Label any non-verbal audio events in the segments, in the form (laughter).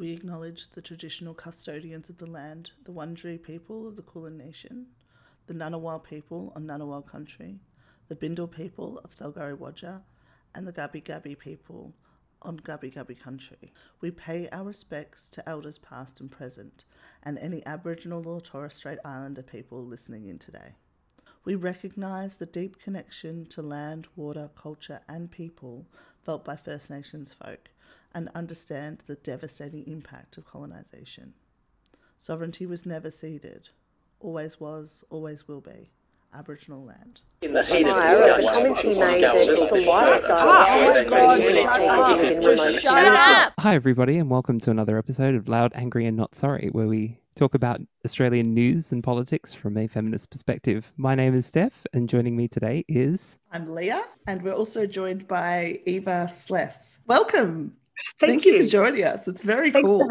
we acknowledge the traditional custodians of the land, the Wurundjeri people of the Kulin Nation, the Ngunnawal people on Ngunnawal country, the Bindal people of Thalgari Wajah, and the Gabi Gabi people on Gabi Gabi country. We pay our respects to elders past and present, and any Aboriginal or Torres Strait Islander people listening in today. We recognise the deep connection to land, water, culture, and people felt by First Nations folk and understand the devastating impact of colonisation. Sovereignty was never ceded, always was, always will be. Aboriginal land. In the heat of Hi, discussion, the comments we'll you probably made go a that it's a lifestyle further. change Oh, when God, it's shut taken up. in Just remote shut areas. up. Hi, everybody, and welcome to another episode of Loud, Angry, and Not Sorry, where we talk about Australian news and politics from a feminist perspective. My name is Steph, and joining me today is. I'm Leah, and we're also joined by Eva Sless. Welcome. Thank, you. you. for joining us. It's very Thanks cool.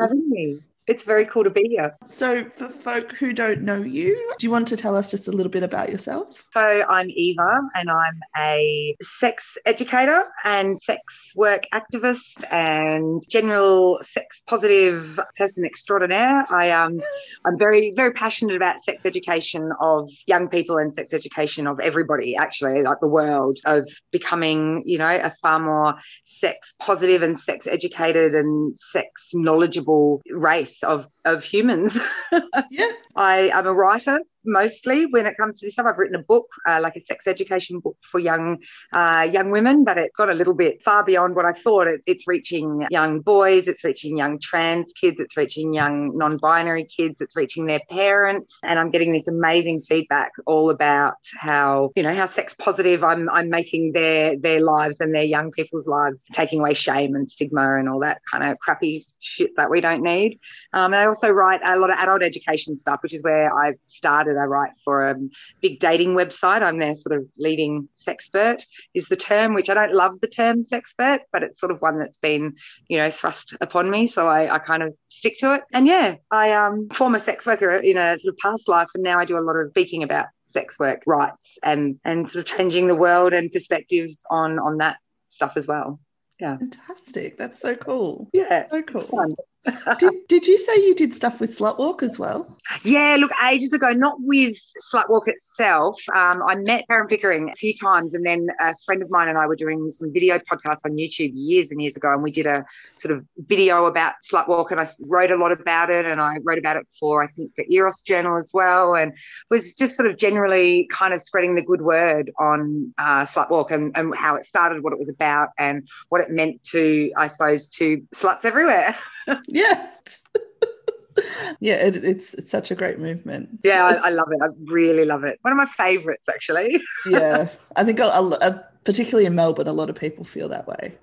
For having me. It's very cool to be here. So, for folk who don't know you, do you want to tell us just a little bit about yourself? So, I'm Eva, and I'm a sex educator and sex work activist and general sex positive person extraordinaire. I um, I'm very very passionate about sex education of young people and sex education of everybody, actually, like the world, of becoming you know a far more sex positive and sex educated and sex knowledgeable race of of humans. (laughs) Yeah. I am a writer mostly when it comes to this stuff. I've written a book, uh, like a sex education book for young uh, young women, but it's got a little bit far beyond what I thought. It, it's reaching young boys, it's reaching young trans kids, it's reaching young non-binary kids, it's reaching their parents, and I'm getting this amazing feedback all about how you know how sex positive I'm I'm making their their lives and their young people's lives, taking away shame and stigma and all that kind of crappy shit that we don't need. Um, and I also write a lot of adult education stuff, which is where I started. I write for a big dating website. I'm their sort of leading sexpert is the term, which I don't love the term sexpert, but it's sort of one that's been, you know, thrust upon me. So I, I kind of stick to it. And yeah, I um former sex worker in a sort of past life, and now I do a lot of speaking about sex work rights and and sort of changing the world and perspectives on on that stuff as well. Yeah. Fantastic. That's so cool. Yeah. So cool. Did, did you say you did stuff with Slutwalk as well? Yeah, look, ages ago, not with Slutwalk itself. Um, I met Karen Pickering a few times, and then a friend of mine and I were doing some video podcasts on YouTube years and years ago, and we did a sort of video about Slutwalk, and I wrote a lot about it, and I wrote about it for I think for Eros Journal as well, and was just sort of generally kind of spreading the good word on uh, Slutwalk and, and how it started, what it was about, and what it meant to, I suppose, to sluts everywhere. (laughs) Yeah. (laughs) yeah, it, it's, it's such a great movement. Yeah, I, I love it. I really love it. One of my favourites, actually. (laughs) yeah, I think, a, a, particularly in Melbourne, a lot of people feel that way.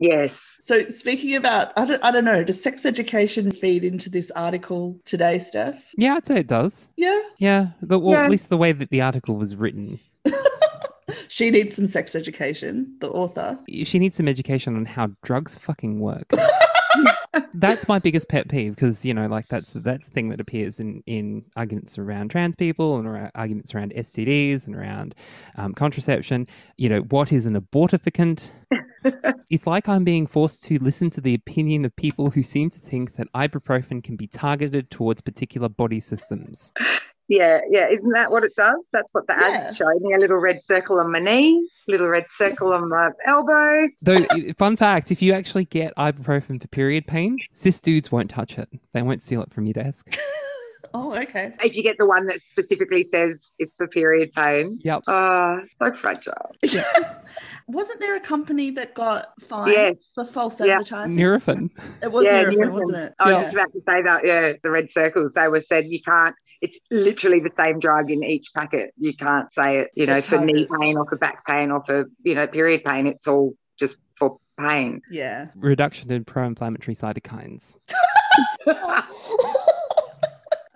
Yes. So, speaking about, I don't, I don't know, does sex education feed into this article today, Steph? Yeah, I'd say it does. Yeah. Yeah, the, well, Yeah. at least the way that the article was written. (laughs) She needs some sex education, the author. She needs some education on how drugs fucking work. That's my biggest pet peeve because you know like that's that's the thing that appears in in arguments around trans people and around, arguments around stds and around um, contraception. You know what is an abortificant (laughs) it's like i'm being forced to listen to the opinion of people who seem to think that ibuprofen can be targeted towards particular body systems Yeah, yeah. Isn't that what it does? That's what the Yeah. ads show me. A little red circle on my knee, little red circle on my elbow. though fun fact if you actually get ibuprofen for period pain cis dudes won't touch it they won't steal it from your desk (laughs) Oh, okay. If you get the one that specifically says it's for period pain. Yep. Oh, so fragile. (laughs) Wasn't there a company that got fined Yes. for false Yeah. advertising? Nurofen. It was yeah, Nurofen, Nurofen. wasn't it? I was Yeah. just about to say that. Yeah, the red circles. They were said you can't. It's literally the same drug in each packet. You can't say it. You know, It for knee pain or for back pain or for you know period pain. It's all just for pain. Yeah. reduction in pro-inflammatory cytokines (laughs) (laughs)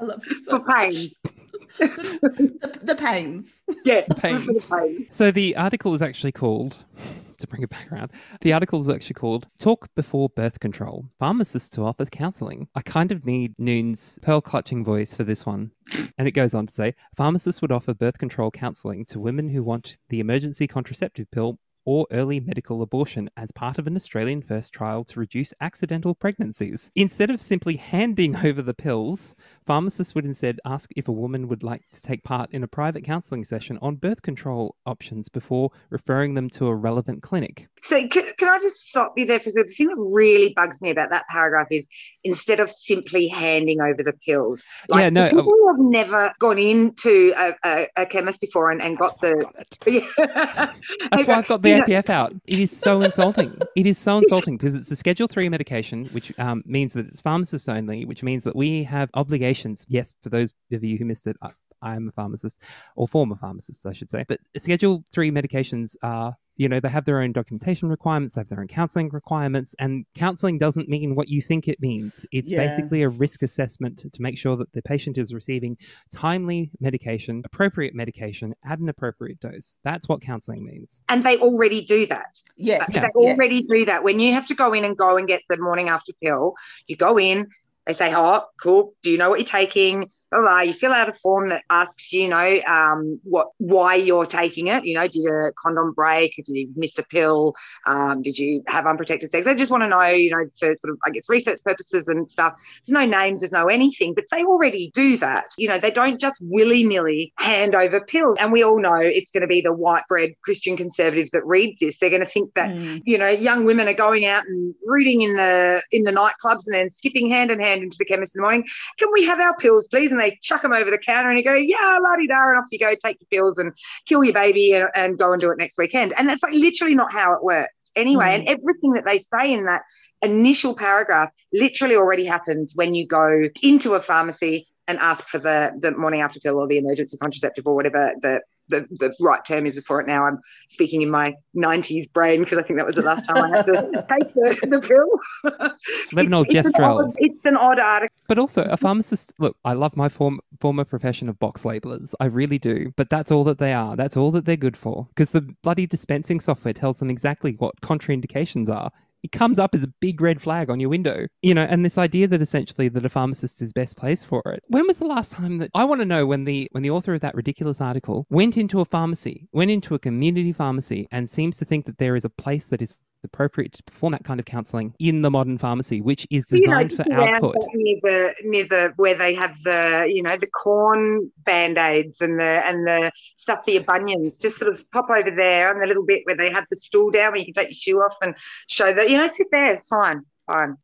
I love you so for pain. (laughs) the, the pains. Yeah, The pains. the pain. So the article is actually called, (laughs) to bring it back around, the article is actually called Talk Before Birth Control Pharmacists to Offer Counseling. I kind of need Noon's pearl clutching voice for this one. And it goes on to say pharmacists would offer birth control counseling to women who want the emergency contraceptive pill or early medical abortion as part of an Australian first trial to reduce accidental pregnancies. Instead of simply handing (laughs) over the pills, pharmacists would instead ask if a woman would like to take part in a private counselling session on birth control options before referring them to a relevant clinic. So can, can I just stop you there for a second? The thing that really bugs me about that paragraph is instead of simply handing over the pills, like Yeah, no, people who have never gone into a, a, a chemist before and, and got the Got (laughs) yeah. That's why I've got the You know, APF out. It is so insulting. It is so (laughs) insulting because it's a Schedule Three medication, which um, means that it's pharmacist only, which means that we have obligations. Yes, for those of you who missed it, I, I am a pharmacist or former pharmacist, I should say. But Schedule Three medications are. You know, they have their own documentation requirements, they have their own counseling requirements, and counseling doesn't mean what you think it means. It's Yeah. basically a risk assessment to, to make sure that the patient is receiving timely medication, appropriate medication at an appropriate dose. That's what counseling means. and they already do that. Yes. They yes. already do that. When you have to go in and go and get the morning after pill, you go in, they say, Oh, cool. Do you know what you're taking? Blah, blah. You fill out a form that asks, you know, um, what why you're taking it. You know, did a condom break? Did you miss a pill? Um, did you have unprotected sex? They just want to know, you know, for sort of, I guess, research purposes and stuff. There's no names, there's no anything, but they already do that. You know, they don't just willy nilly hand over pills. And we all know it's going to be the white bread Christian conservatives that read this. They're going to think that Mm. you know, young women are going out and rooting in the in the nightclubs and then skipping hand in hand into the chemist in the morning. Can we have our pills, please? And they chuck them over the counter and you go, yeah, la di da, and off you go, take your pills and kill your baby and, and go and do it next weekend. And that's like literally not how it works. Anyway, Mm. and everything that they say in that initial paragraph literally already happens when you go into a pharmacy and ask for the the morning after pill or the emergency contraceptive or whatever the the, the right term is for it now. I'm speaking in my 90s brain because I think that was the last time I had to (laughs) take the, the pill. Lebanon It's- it's an odd- It's an odd article. But also, a pharmacist, look, I love my form, former profession of box labelers. I really do. But that's all that they are. That's all that they're good for. Because the bloody dispensing software tells them exactly what contraindications are. It comes up as a big red flag on your window. You know, and this idea that essentially that a pharmacist is best placed for it. When was the last time that I want to know when the when the author of that ridiculous article went into a pharmacy, went into a community pharmacy and seems to think that there is a place that is appropriate to perform that kind of counselling in the modern pharmacy, which is you know, designed for output. near the near the where they have the you know the corn band aids and the and the stuff for your bunions. Just sort of pop over there and the little bit where they have the stool down where you can take your shoe off and show that you know sit there. It's fine, fine,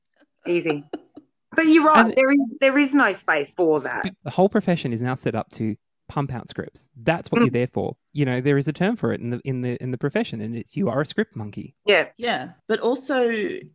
easy. But you're right. And- there is there is no space for that. the whole profession is now set up to pump out scripts. That's what Mm. you're there for. You know, there is a term for it in the in the in the profession, and it's you are a script monkey. Yeah. Yeah. But also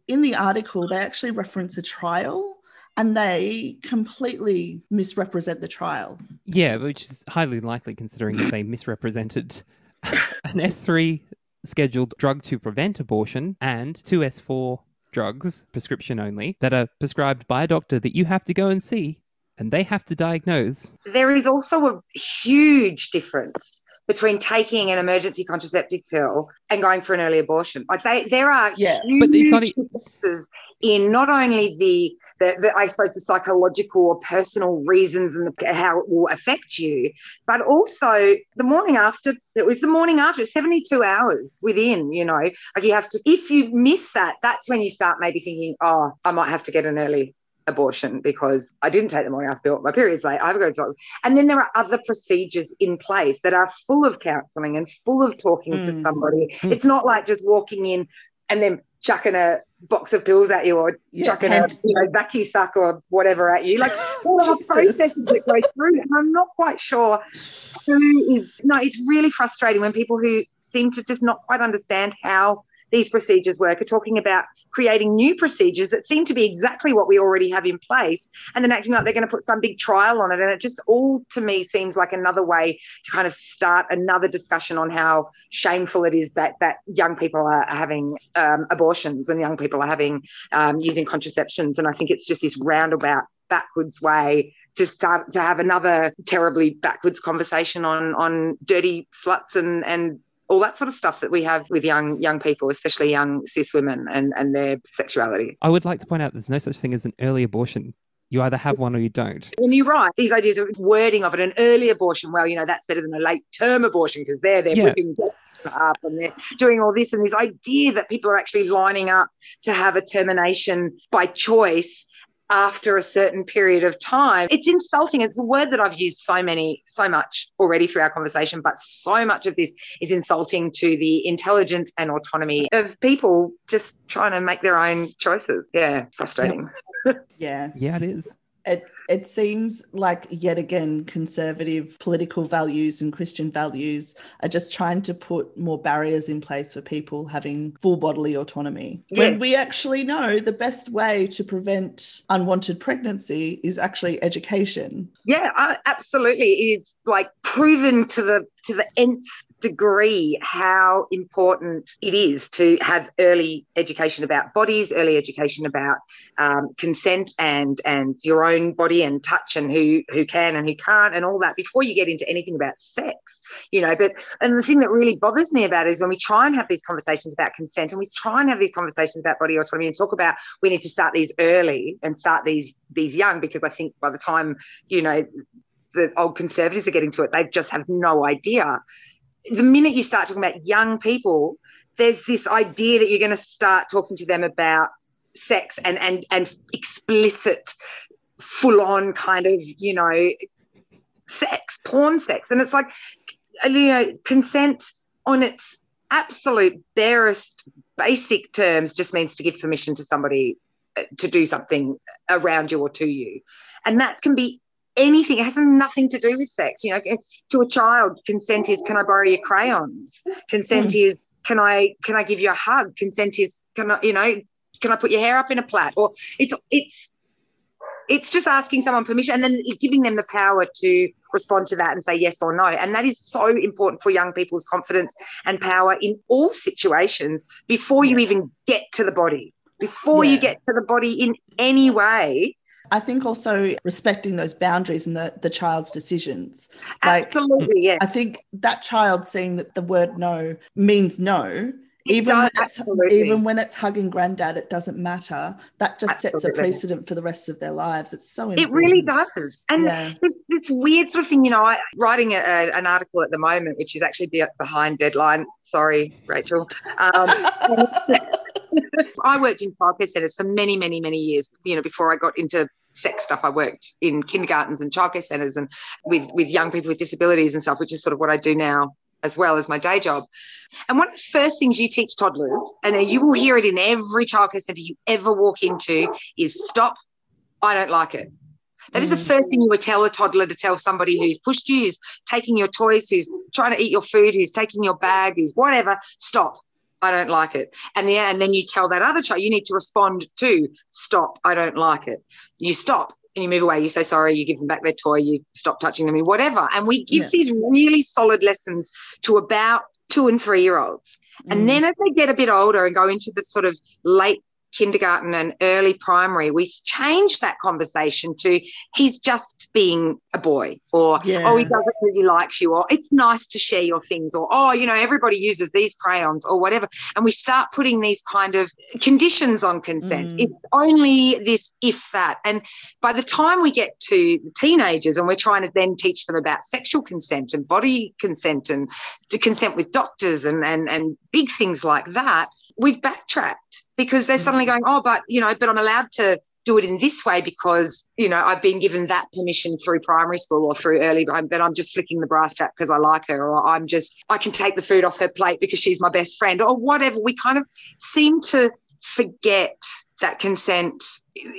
in the article, they actually reference a trial and they completely misrepresent the trial. Yeah, which is highly likely considering that they (laughs) misrepresented (laughs) an S3 scheduled drug to prevent abortion and two S4 drugs, prescription only, that are prescribed by a doctor that you have to go and see and they have to diagnose. there is also a huge difference between taking an emergency contraceptive pill and going for an early abortion. Like they, there are Yeah, huge but it's not differences in not only the, the, the, I suppose, the psychological or personal reasons and the, how it will affect you, but also the morning after. It was the morning after, seventy-two hours within. You know, like you have to. If you miss that, that's when you start maybe thinking, oh, I might have to get an early abortion because I didn't take the morning after pill. My period's late. I have to go to doctor. And then there are other procedures in place that are full of counselling and full of talking to Mm. somebody. Mm. It's not like just walking in and then chucking a box of pills at you or Yeah, chucking hand- a you know, vacuum suck or whatever at you. Like (laughs) all the Jesus. processes that go through. And I'm not quite sure who is no, it's really frustrating when people who seem to just not quite understand how these procedures work are talking about creating new procedures that seem to be exactly what we already have in place and then acting like they're going to put some big trial on it. And it just all to me seems like another way to kind of start another discussion on how shameful it is that that young people are having um, abortions and young people are having um, using contraceptions. And i think it's just this roundabout backwards way to start to have another terribly backwards conversation on on dirty sluts and and all that sort of stuff that we have with young young people, especially young cis women and, and their sexuality. I would like to point out there's no such thing as an early abortion. You either have one or you don't. And you're right. These ideas of wording of it, an early abortion, well, you know, that's better than a late term abortion because there they're Yeah. whipping up and they're doing all this and this idea that people are actually lining up to have a termination by choice after a certain period of time. It's insulting. It's a word that I've used so many, so much already through our conversation, but so much of this is insulting to the intelligence and autonomy of people just trying to make their own choices. Yeah, frustrating. (laughs) Yeah. Yeah, it is. It it seems like yet again conservative political values and Christian values are just trying to put more barriers in place for people having full bodily autonomy. When we actually know the best way to prevent unwanted pregnancy is actually education. Yeah, I, absolutely. It is like proven to the to the nth degree how important it is to have early education about bodies, early education about um, consent and and your own body and touch and who who can and who can't and all that before you get into anything about sex. You know, but and the thing that really bothers me about it is when we try and have these conversations about consent and we try and have these conversations about body autonomy and talk about we need to start these early and start these these young because I think by the time you know the old conservatives are getting to it, they just have no idea. The minute you start talking about young people, there's this idea that you're going to start talking to them about sex and and and explicit, full on kind of you know sex, porn sex, and it's like you know consent on its absolute barest basic terms just means to give permission to somebody uh, to do something around you or to you. And that can be anything. It has nothing to do with sex. You know to a child consent is can i borrow your crayons? Consent hmm. is can i can i give you a hug? Consent is can i you know can i put your hair up in a plait? Or it's it's it's just asking someone permission and then giving them the power to respond to that and say yes or no. And that is so important for young people's confidence and power in all situations before you even get to the body before you get to the body in any way I think also respecting those boundaries and the, the child's decisions. Like, absolutely yes I think that child seeing that the word no means no, even when it's absolutely. even when it's hugging granddad, it doesn't matter. That just sets a precedent for the rest of their lives. It's so important. it really does and Yeah. this, this weird sort of thing you know I, writing a, a- an article at the moment which is actually behind deadline sorry rachel um, (laughs) (laughs) I worked in childcare centres for many, many, many years. You know, before I got into sex stuff, I worked in kindergartens and childcare centres and with with young people with disabilities and stuff, which is sort of what I do now as well as my day job. And one of the first things you teach toddlers, and you will hear it in every childcare centre you ever walk into, is stop. I don't like it. That is the Mm. first thing you would tell a toddler to tell somebody who's pushed you, who's taking your toys, who's trying to eat your food, who's taking your bag, who's whatever. Stop. I don't like it. And yeah, and then you tell that other child, you need to respond to stop. I don't like it. You stop and you move away. You say sorry. You give them back their toy. You stop touching them. Whatever. And we give Yeah. these really solid lessons to about two and three year olds. And Mm. then as they get a bit older and go into the sort of late kindergarten and early primary, we change that conversation to he's just being a boy or Yeah. oh he does it because he likes you or it's nice to share your things or oh you know everybody uses these crayons or whatever and we start putting these kind of conditions on consent Mm. it's only this if that and by the time we get to the teenagers and we're trying to then teach them about sexual consent and body consent and to consent with doctors and and and big things like that we've backtracked because they're suddenly mm. going oh but you know but i'm allowed to do it in this way because you know I've been given that permission through primary school or through early that I'm just flicking the brass strap because I like her or I'm just I can take the food off her plate because she's my best friend or whatever. We kind of seem to forget that consent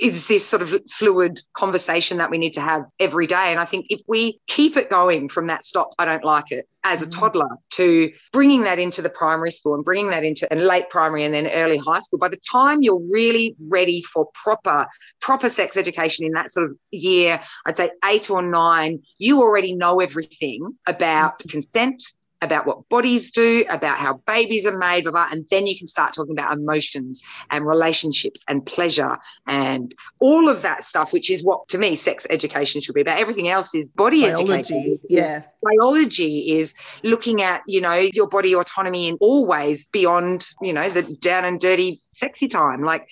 is this sort of fluid conversation that we need to have every day. And I think if we keep it going from that stop I don't like it as a Mhm. toddler to bringing that into the primary school and bringing that into and late primary and then early high school. By the time you're really ready for proper proper sex education in that sort of year i'd say 8 or 9 you already know everything about consent about what bodies do about how babies are made blah, blah, and then you can start talking about emotions and relationships and pleasure and all of that stuff which is what to me sex education should be about. Everything else is body education. Yeah. biology is looking at you know your body autonomy in all ways beyond you know the down and dirty sexy time. Like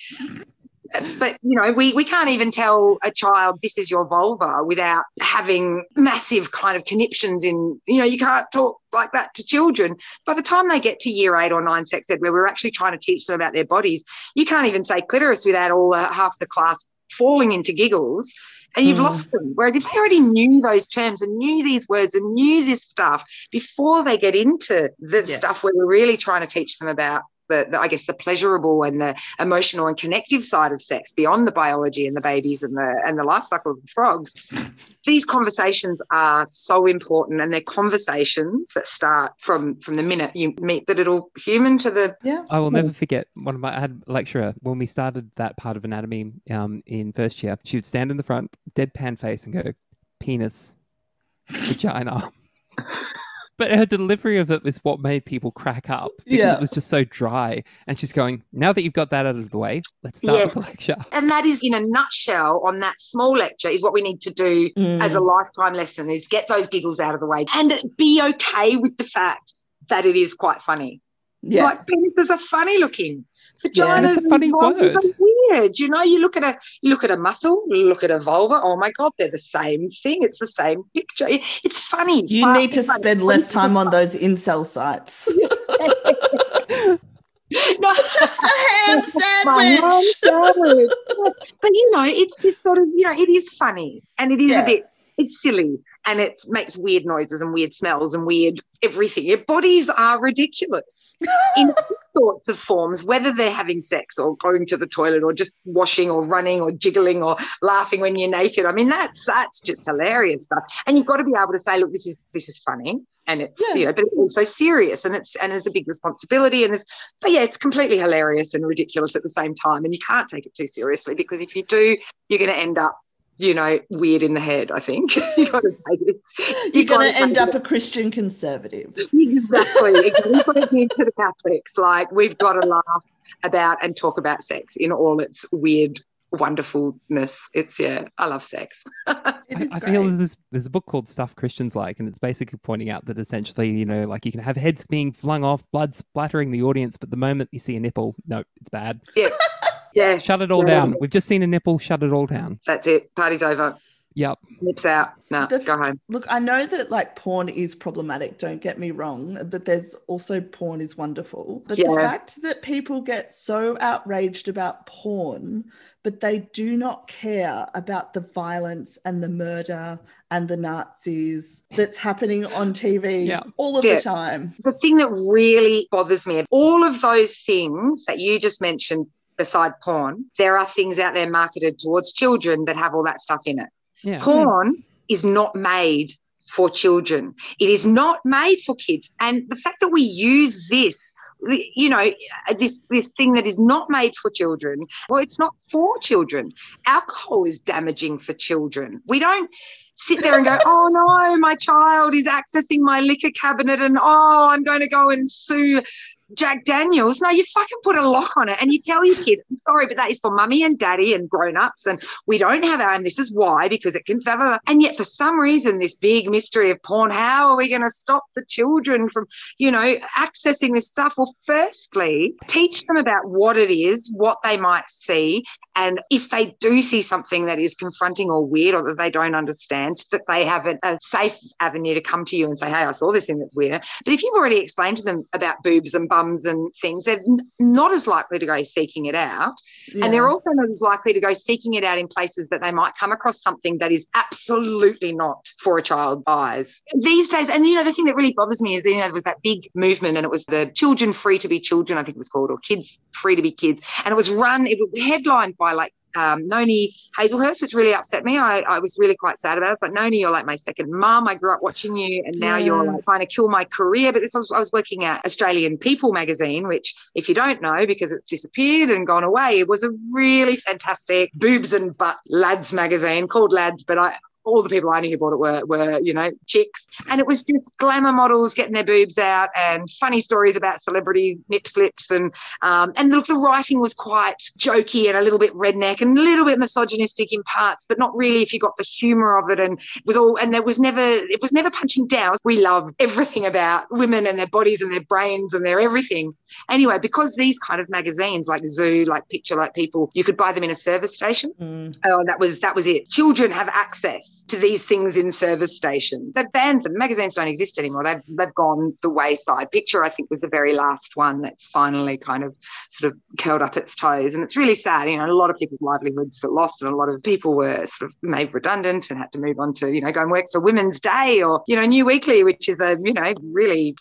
but you know we, we can't even tell a child this is your vulva without having massive kind of conniptions in you know you can't talk like that to children by the time they get to year eight or nine sex ed where we're actually trying to teach them about their bodies you can't even say clitoris without all uh, half the class falling into giggles and you've Mm. lost them. Whereas if they already knew those terms and knew these words and knew this stuff before they get into the Yeah. stuff where we're really trying to teach them about the, the, I guess, the pleasurable and the emotional and connective side of sex beyond the biology and the babies and the and the life cycle of the frogs. (laughs) These conversations are so important, and they're conversations that start from from the minute you meet the little human to the Yeah. I will never forget one of my I had a lecturer when we started that part of anatomy um, in first year. She would stand in the front, deadpan face, and go, "Penis, vagina." (laughs) but her delivery of it was what made people crack up because Yeah. it was just so dry. And she's going, "Now that you've got that out of the way, let's start Yeah. with the lecture." and that is in a nutshell on that small lecture is what we need to do Mm. as a lifetime lesson is get those giggles out of the way and be okay with the fact that it is quite funny. yeah. Like penises are funny looking. Yeah, Vaginas and it's a funny and word. Weird. You know, you look at a you look at a muscle, look at a vulva. Oh my god, they're the same thing. It's the same picture. It's funny. you need to funny. spend less time on those incel sites. (laughs) (laughs) no, Just a ham (laughs) sandwich. sandwich. but you know, it's this sort of, you know, it is funny and it is Yeah. a bit, it's silly and it makes weird noises and weird smells and weird everything. Your bodies are ridiculous in sorts of forms, whether they're having sex or going to the toilet or just washing or running or jiggling or laughing when you're naked. I mean, that's that's just hilarious stuff. And you've got to be able to say, look, this is this is funny. And it's Yeah. you know, but it's also serious and it's and it's a big responsibility and it's but yeah, it's completely hilarious and ridiculous at the same time. And you can't take it too seriously because if you do, you're going to end up, you know, weird in the head. I think (laughs) you got to take it. You're you gotta going to end take up it- a Christian conservative. exactly. We've got to give to the Catholics. Like we've got to laugh about and talk about sex in all its weird wonderfulness. It's yeah, I love sex. (laughs) It I, I feel great. there's, there's a book called Stuff Christians Like, and it's basically pointing out that essentially, you know, like you can have heads being flung off, blood splattering the audience, but the moment you see a nipple, no, it's bad. yeah, (laughs) Shut it all Yeah. down. We've just seen a nipple, shut it all down. that's it. Party's over. Yep. Nips out. No, The- go home. Look, I know that like porn is problematic, don't get me wrong, but there's also porn is wonderful. But the fact that people get so outraged about porn, but they do not care about the violence and the murder and the Nazis that's happening on TV Yeah. all of Yeah. the time. the thing that really bothers me, all of those things that you just mentioned beside porn, there are things out there marketed towards children that have all that stuff in it. Yeah. Porn is not made for children. It is not made for kids. And the fact that we use this, you know, this this thing that is not made for children, well, it's not for children. Alcohol is damaging for children. We don't sit there and go, (laughs) oh no, my child is accessing my liquor cabinet and oh, I'm going to go and sue Jack Daniels. No, you fucking put a lock on it and you tell your kid, I'm sorry, but that is for mummy and daddy and grown ups. And we don't have our, and this is why, because it can, blah, blah, blah. and yet for some reason, this big mystery of porn, how are we going to stop the children from, you know, accessing this stuff? Well, firstly, teach them about what it is, what they might see. And if they do see something that is confronting or weird or that they don't understand, that they have a, a safe avenue to come to you and say, Hey, I saw this thing that's weird. But if you've already explained to them about boobs and bums and things, they're not as likely to go seeking it out. Yeah. And they're also not as likely to go seeking it out in places that they might come across something that is absolutely not for a child's eyes. These days, and you know, the thing that really bothers me is, you know, there was that big movement and it was the children free to be children, I think it was called, or kids free to be kids. And it was run, it was headlined by like um, Noni Hazlehurst, which really upset me. I, I was really quite sad about it. It's like, Noni, you're like my second mum. I grew up watching you, and now you're like trying to kill my career. But this was, I was working at Australian People magazine, which, if you don't know, because it's disappeared and gone away, it was a really fantastic boobs and butt lads magazine called Lads. But I, all the people I knew who bought it were, were, you know, chicks. And it was just glamour models getting their boobs out and funny stories about celebrity nip slips. And, um, and look, the writing was quite jokey and a little bit redneck and a little bit misogynistic in parts, but not really if you got the humor of it. And it was all, and there was never, it was never punching down. We love everything about women and their bodies and their brains and their everything. Anyway, because these kind of magazines like Zoo, like Picture, like People, you could buy them in a service station. Mm. Oh, that was that was it. Children have access to these things in service stations. They've banned them. Magazines don't exist anymore. They've they've gone the wayside. Picture, I think, was the very last one that's finally kind of sort of curled up its toes, and it's really sad. You know, a lot of people's livelihoods were lost, and a lot of people were sort of made redundant and had to move on to you know go and work for Women's Day or you know New Weekly, which is a you know really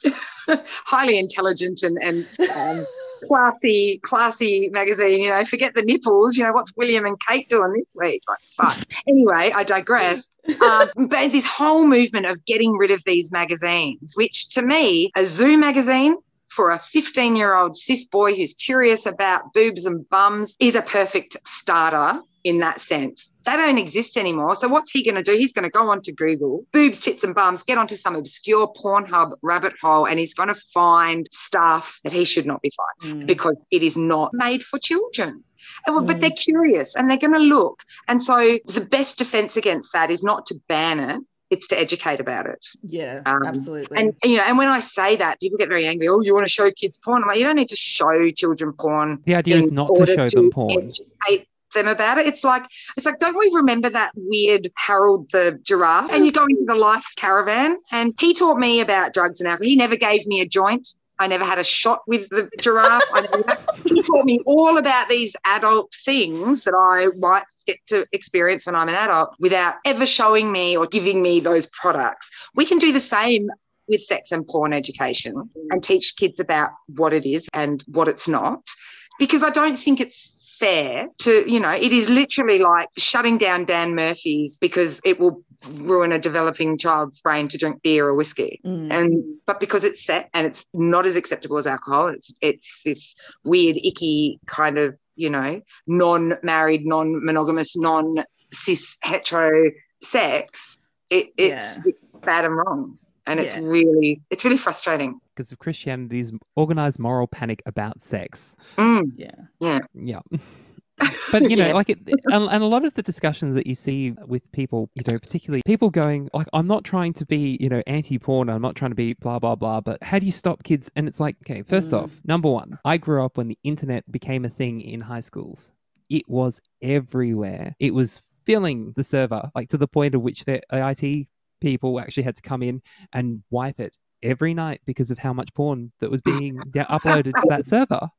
(laughs) highly intelligent and and um, classy, classy magazine. You know, forget the nipples. You know, what's William and Kate doing this week? Like, fuck. (laughs) anyway, I digress. Um, (laughs) but this whole movement of getting rid of these magazines, which to me, a Zoo magazine for a 15 year old cis boy who's curious about boobs and bums is a perfect starter in that sense. They don't exist anymore. So what's he going to do? He's going to go onto Google, boobs, tits, and bums, get onto some obscure Pornhub rabbit hole, and he's going to find stuff that he should not be finding Mm. because it is not made for children. And, well, But Mm. they're curious and they're going to look. And so the best defense against that is not to ban it. It's to educate about it. Yeah, Um, absolutely. And you know, and when I say that, people get very angry. Oh, you want to show kids porn? I'm like, you don't need to show children porn The idea is not to order show them porn. Educate them about it. It's like it's like, don't we remember that weird Harold the giraffe? And you go into the life caravan, and he taught me about drugs and alcohol. He never gave me a joint. I never had a shot with the giraffe. (laughs) He taught me all about these adult things that I might get to experience when I'm an adult without ever showing me or giving me those products. We can do the same with sex and porn education and teach kids about what it is and what it's not because I don't think it's fair to, you know, it is literally like shutting down Dan Murphy's because it will ruin a developing child's brain to drink beer or whiskey. Mm. And but because it's set and it's not as acceptable as alcohol, it's it's this weird, icky kind of, you know, non-married, non-monogamous, non-cis hetero sex, it, it's, Yeah. it's bad and wrong. And it's Yeah. really it's really frustrating. Because of Christianity's organized moral panic about sex. Mm, yeah. Yeah. (laughs) But you know, Yeah. like it, and, and a lot of the discussions that you see with people, you know, particularly people going like, "I'm not trying to be, you know, anti-porn. I'm not trying to be blah blah blah." But how do you stop kids? And it's like, okay, first Mm. off, number one, I grew up when the internet became a thing in high schools. It was everywhere. It was filling the server, like to the point of which the IT people actually had to come in and wipe it every night because of how much porn that was being uploaded to that (laughs) server.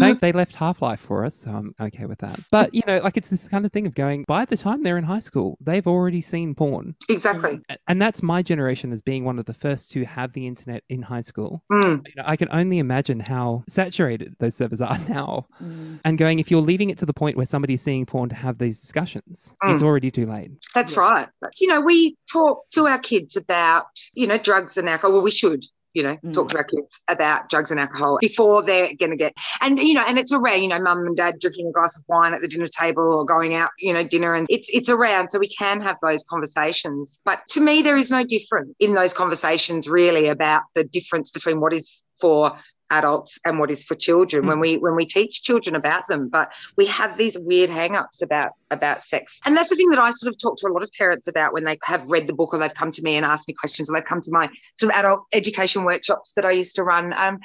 Thank they left Half Life for us, so I'm okay with that. But you know, like it's this kind of thing of going. By the time they're in high school, they've already seen porn, exactly. A- and that's my generation as being one of the first to have the internet in high school. Mm. You know, I can only imagine how saturated those servers are (laughs) now. Mm. And going, if you're leaving it to the point where somebody's seeing porn to have these discussions, it's Mm. already too late. That's Yeah. right. You know, we talk to our kids about, you know, drugs and alcohol. Well, we should, you know, Mm. talk to our kids about drugs and alcohol before they're going to get, and, you know, and it's around, you know, mum and dad drinking a glass of wine at the dinner table or going out, you know, dinner and it's, it's around. So we can have those conversations. But to me, there is no difference in those conversations really about the difference between what is for adults and what is for children Mm. when we when we teach children about them. But we have these weird hang-ups about about sex. And that's the thing that i sort of talk to a lot of parents about when they have read the book or they've come to me and asked me questions or they've come to my sort of adult education workshops that i used to run um,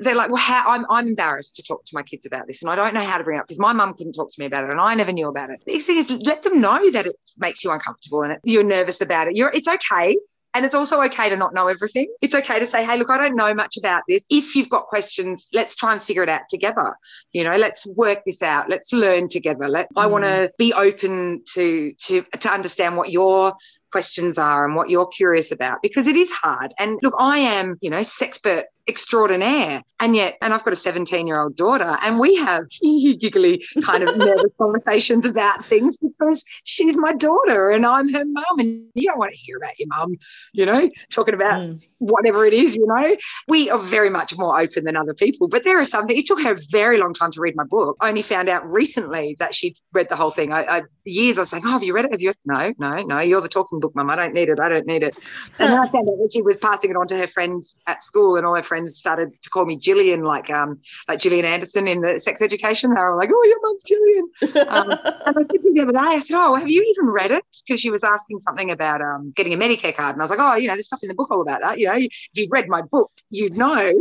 they're like well how I'm, I'm embarrassed to talk to my kids about this and i don't know how to bring it up because my mum couldn't talk to me about it and i never knew about it. The thing is let them know that it makes you uncomfortable and it, you're nervous about it. You're it's okay and it's also okay to not know everything. It's okay to say, hey, look, I don't know much about this. If you've got questions, let's try and figure it out together. You know, let's work this out. Let's learn together. Let I Mm. want to be open to to to understand what your questions are and what you're curious about because it is hard. And look, I am, you know, sexpert extraordinaire. And yet, and I've got a 17 year old daughter, and we have (laughs) giggly kind of nervous (laughs) conversations about things because she's my daughter and I'm her mum. And you don't want to hear about your mum, you know, talking about Mm. whatever it is, you know. We are very much more open than other people. But there are some that it took her a very long time to read my book. I only found out recently that she'd read the whole thing. I, I years I was saying, "Oh, have you read it? Have you?" No, no, no. You're the talking book, mum. I don't need it. I don't need it. And then I found out that she was passing it on to her friends at school, and all her friends started to call me Gillian, like um, like Gillian Anderson in the sex education. They were like, "Oh, your mum's Gillian." Um, and I said to her the other day, I said, "Oh, have you even read it?" Because she was asking something about um, getting a Medicare card, and I was like, "Oh, you know, there's stuff in the book all about that. You know, if you'd read my book, you'd know."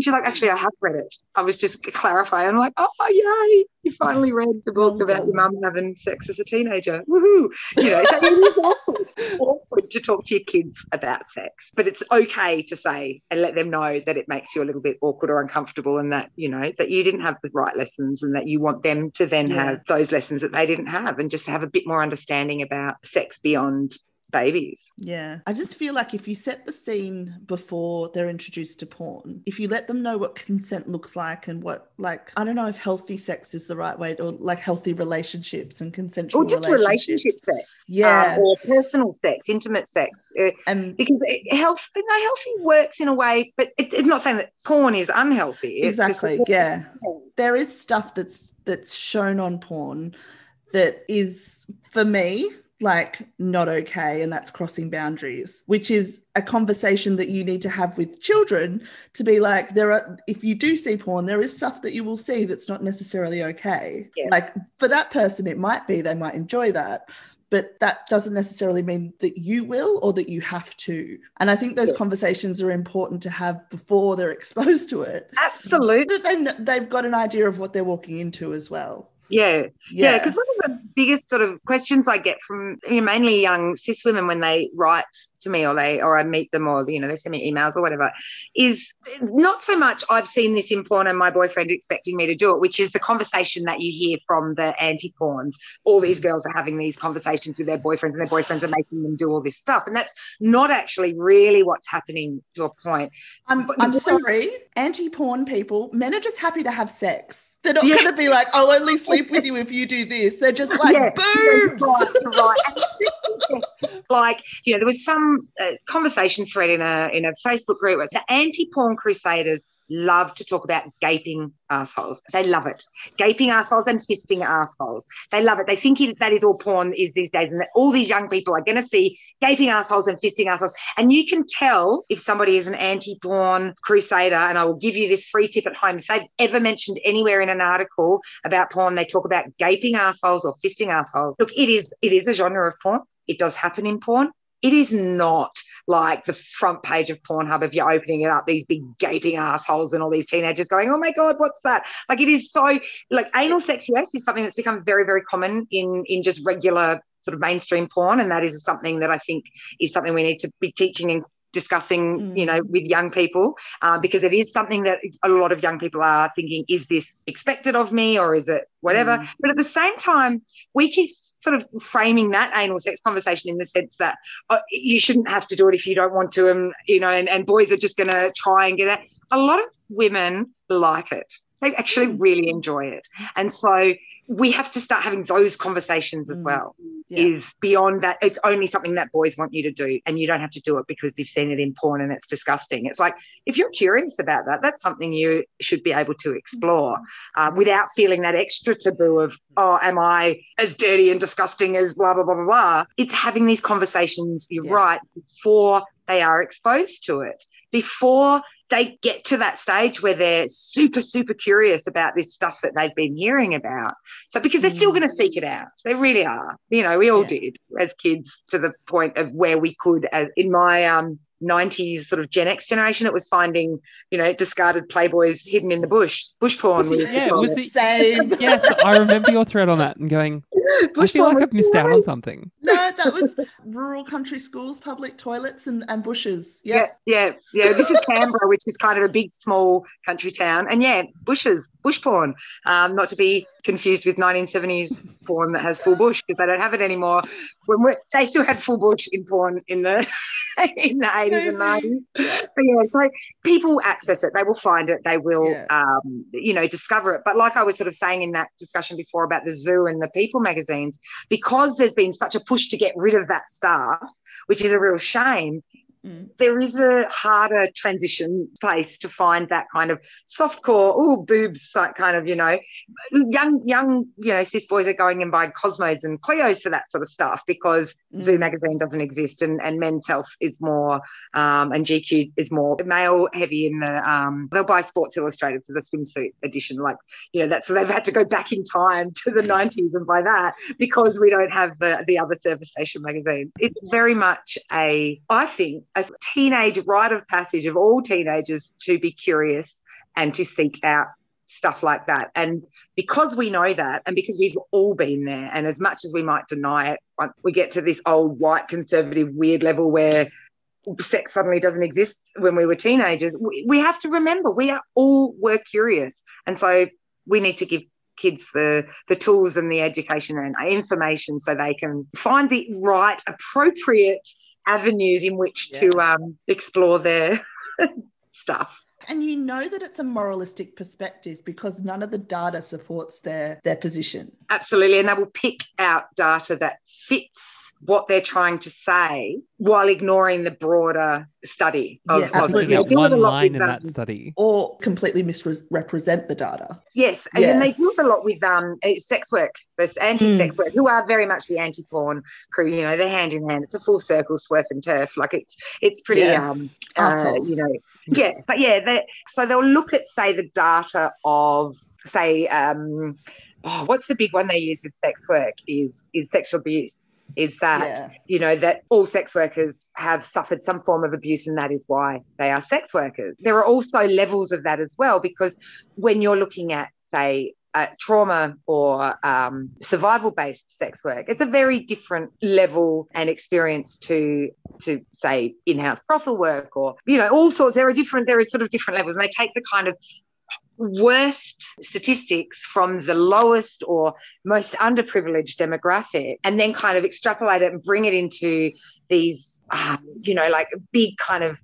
She's like, actually, I have read it. I was just clarifying. I'm like, oh, yay, you finally read the book Well about your mum having sex as a teenager. Woohoo. You know, so it is awkward, (laughs) awkward to talk to your kids about sex, but it's okay to say and let them know that it makes you a little bit awkward or uncomfortable and that, you know, that you didn't have the right lessons and that you want them to then Yeah. have those lessons that they didn't have and just have a bit more understanding about sex beyond babies. Yeah. I just feel like if you set the scene before they're introduced to porn, if you let them know what consent looks like and what, like, I don't know if healthy sex is the right way or like healthy relationships and consensual Or just relationships. relationship sex. Yeah. um, or personal sex, intimate sex. Uh, and because it, health, you know, healthy works in a way, but it, it's not saying that porn is unhealthy. It's exactly. that- Yeah. There is stuff that's that's shown on porn that is for me like not okay and that's crossing boundaries which is a conversation that you need to have with children to be like there are if you do see porn there is stuff that you will see that's not necessarily okay Yeah. like for that person it might be they might enjoy that but that doesn't necessarily mean that you will or that you have to and i think those Yeah. conversations are important to have before they're (laughs) exposed to it Absolutely. that they they've got an idea of what they're walking into as well. Yeah. Yeah. Yeah, Because one of the biggest sort of questions I get from you know, mainly young cis women when they write to me or they or I meet them or you know they send me emails or whatever is not so much I've seen this in porn and my boyfriend expecting me to do it, which is the conversation that you hear from the anti-porns. All these mm. girls are having these conversations with their boyfriends and their boyfriends are making them do all this stuff. And that's not actually really what's happening to a point. I'm, but- I'm sorry, anti-porn people. Men are just happy to have sex. They're not Yeah. going to be like, "I'll only sleep with you if you do this." They're just like, Yeah, "Boobs." Right, right. Like you know, there was some uh, conversation thread in a in a Facebook group where the anti-porn crusaders love to talk about gaping assholes. They love it. Gaping assholes and fisting assholes. They love it. They think that is all porn is these days, and that all these young people are going to see gaping assholes and fisting assholes. And you can tell if somebody is an anti-porn crusader. And I will give you this free tip at home. If they've ever mentioned anywhere in an article about porn, they talk about gaping assholes or fisting assholes. Look, it is it is a genre of porn. It does happen in porn. It is not like the front page of Pornhub if you're opening it up, these big gaping assholes and all these teenagers going, "Oh my god, what's that?" Like it is so like anal sex, yes, is something that's become very, very common in in just regular sort of mainstream porn, and that is something that I think is something we need to be teaching and discussing, Mm. you know, with young people, uh, because it is something that a lot of young people are thinking: Is this expected of me, or is it whatever? Mm. But at the same time, we keep sort of framing that anal sex conversation in the sense that uh, you shouldn't have to do it if you don't want to, and you know, and, and boys are just going to try and get it. A lot of women like it; they actually Mm. really enjoy it, and so we have to start having those conversations as Mm. Yeah. Is beyond that, it's only something that boys want you to do, and you don't have to do it because you've seen it in porn and it's disgusting. It's like if you're curious about that, that's something you should be able to explore uh, without feeling that extra taboo of, oh, am I as dirty and disgusting as blah, blah, blah, blah, blah. It's having these conversations, you're Yeah. right, before they are exposed to it, before they get to that stage where they're super, super curious about this stuff that they've been hearing about. So, because they're still Mm. going to seek it out. They really are. You know, we all Yeah. did as kids to the point of where we could, as in my, um, 90s sort of Gen X generation, it was finding, you know, discarded Playboys hidden in the bush. Bush porn. Was it- used yeah, was it. it- Same. (laughs) yes, I remember your thread on that and going, (laughs) I feel porn like I've missed out on something. No, that was rural country schools, public toilets, and, and bushes. Yeah, Yeah. yeah, yeah. This is Canberra, which is kind of a big, small country town, and yeah, bushes, bush porn. Um, not to be confused with 1970s porn that has full bush because they don't have it anymore. When we're, they still had full bush in porn in the (laughs) in the 80s and 90s. But yeah, so people access it. They will find it. They will, Yeah. um, you know, discover it. But like I was sort of saying in that discussion before about the zoo and the People magazines, because there's been such a push to get rid of that stuff, which is a real shame. Mm. there is a harder transition place to find that kind of soft core, oh, boobs, like kind of, you know, young, young, you know, cis boys are going and buying Cosmos and Cleos for that sort of stuff because Zoo Mm. magazine doesn't exist and, and Men's Health is more, um, and GQ is more male heavy in the, um, they'll buy Sports Illustrated for the swimsuit edition. Like, you know, that's so they've had to go back in time to the 90s and buy that because we don't have the, the other service station magazines. It's very much a, I think, a teenage rite of passage of all teenagers to be curious and to seek out stuff like that. And because we know that, and because we've all been there, and as much as we might deny it, once we get to this old white conservative weird level where sex suddenly doesn't exist when we were teenagers, we, we have to remember we are all were curious. And so we need to give kids the the tools and the education and information so they can find the right appropriate avenues in which to um, explore their (laughs) stuff And you know that it's a moralistic perspective because none of the data supports their their position. absolutely and they will pick out data that fits what they're trying to say while ignoring the broader study of, Yeah, absolutely. it. Looking They at do it a one lot line with, in that um, study. Or completely misrepresent the data. Yes, and Yeah. then they do it a lot with um eh, sex work, this anti-sex work, who are very much the anti-porn crew. You know, they're hand in hand. It's a full circle, swerf and turf. Like it's it's pretty Yeah. um uh, you know yeah, but yeah, they, so they'll look at say the data of say um oh, what's the big one they use with sex work is is sexual abuse. Is that Yeah. you know that all sex workers have suffered some form of abuse and that is why they are sex workers there are also levels of that as well because when you're looking at say uh, trauma or um, survival based sex work it's a very different level and experience to to say in-house brothel work or you know all sorts there are different there are sort of different levels and they take the kind of worst statistics from the lowest or most underprivileged demographic and then kind of extrapolate it and bring it into these um, you know like big kind of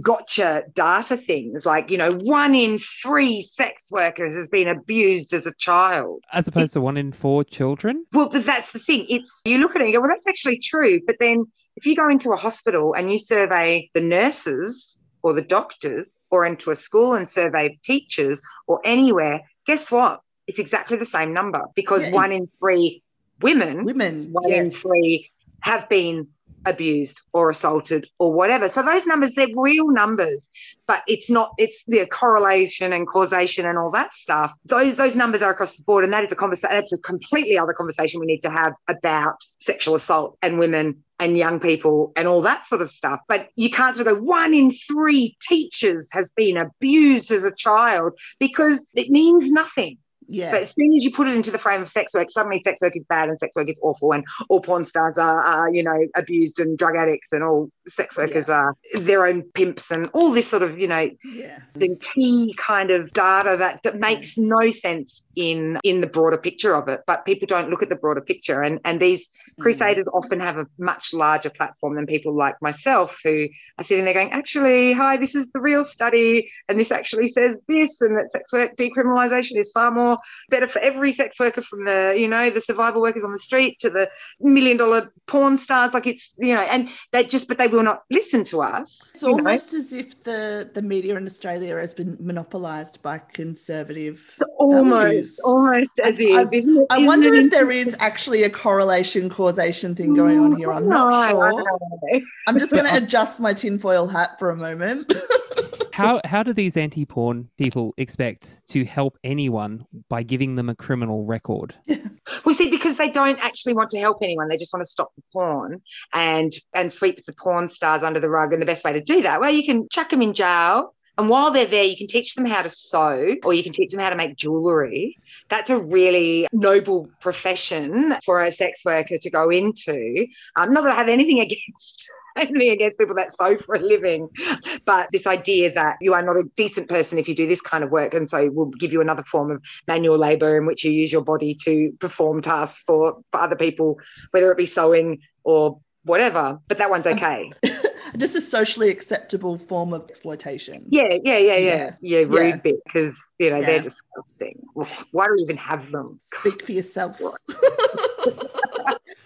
gotcha data things. Like you know one in three sex workers has been abused as a child. As opposed to one in four children. well but that's the thing. It's you look at it and you go well that's actually true. But then if you go into a hospital and you survey the nurses or the doctors or into a school and survey teachers or anywhere guess what it's exactly the same number because Yeah. one in three women Women. one in three have been abused or assaulted or whatever. So those numbers, they're real numbers, but it's not, it's the correlation and causation and all that stuff. Those those numbers are across the board. And that is a conversation, that's a completely other conversation we need to have about sexual assault and women and young people and all that sort of stuff. But you can't sort of go, one in three teachers has been abused as a child because it means nothing. Yeah. But as soon as you put it into the frame of sex work, suddenly sex work is bad and sex work is awful, and all porn stars are, are you know, abused and drug addicts, and all sex workers are their own pimps, and all this sort of, you know, yeah. the key kind of data that, that makes no sense in in the broader picture of it. But people don't look at the broader picture, and and these mm. crusaders often have a much larger platform than people like myself who are sitting there going, actually, hi, this is the real study, and this actually says this, and that sex work decriminalisation is far more better for every sex worker from the, you know, the survival workers on the street to the million dollar porn stars. Like it's, you know, and they just, but they will not listen to us. It's you know. almost as if the, the media in Australia has been monopolised by conservative. It's almost, values. almost as I- if, it? I Isn't wonder if there is actually a correlation causation thing going on here. I'm not No, sure. I'm just going to adjust my tinfoil hat for a moment. (laughs) How how do these anti-porn people expect to help anyone by giving them a criminal record? (laughs) Well, see, because they don't actually want to help anyone, they just want to stop the porn and and sweep the porn stars under the rug. And the best way to do that, well, you can chuck them in jail. And while they're there, you can teach them how to sew or you can teach them how to make jewelry. That's a really noble profession for a sex worker to go into. Um, not that I have anything (laughs) against (laughs) anything against people that sew for a living, but this idea that you are not a decent person if you do this kind of work. And so we'll give you another form of manual labor in which you use your body to perform tasks for, for other people, whether it be sewing or whatever. But that one's um, okay. (laughs) just a socially acceptable form of exploitation. Yeah, yeah, yeah, yeah. Yeah, rude Yeah. bit because, you know, Yeah. they're disgusting. Why do we even have them? Speak for yourself. (laughs)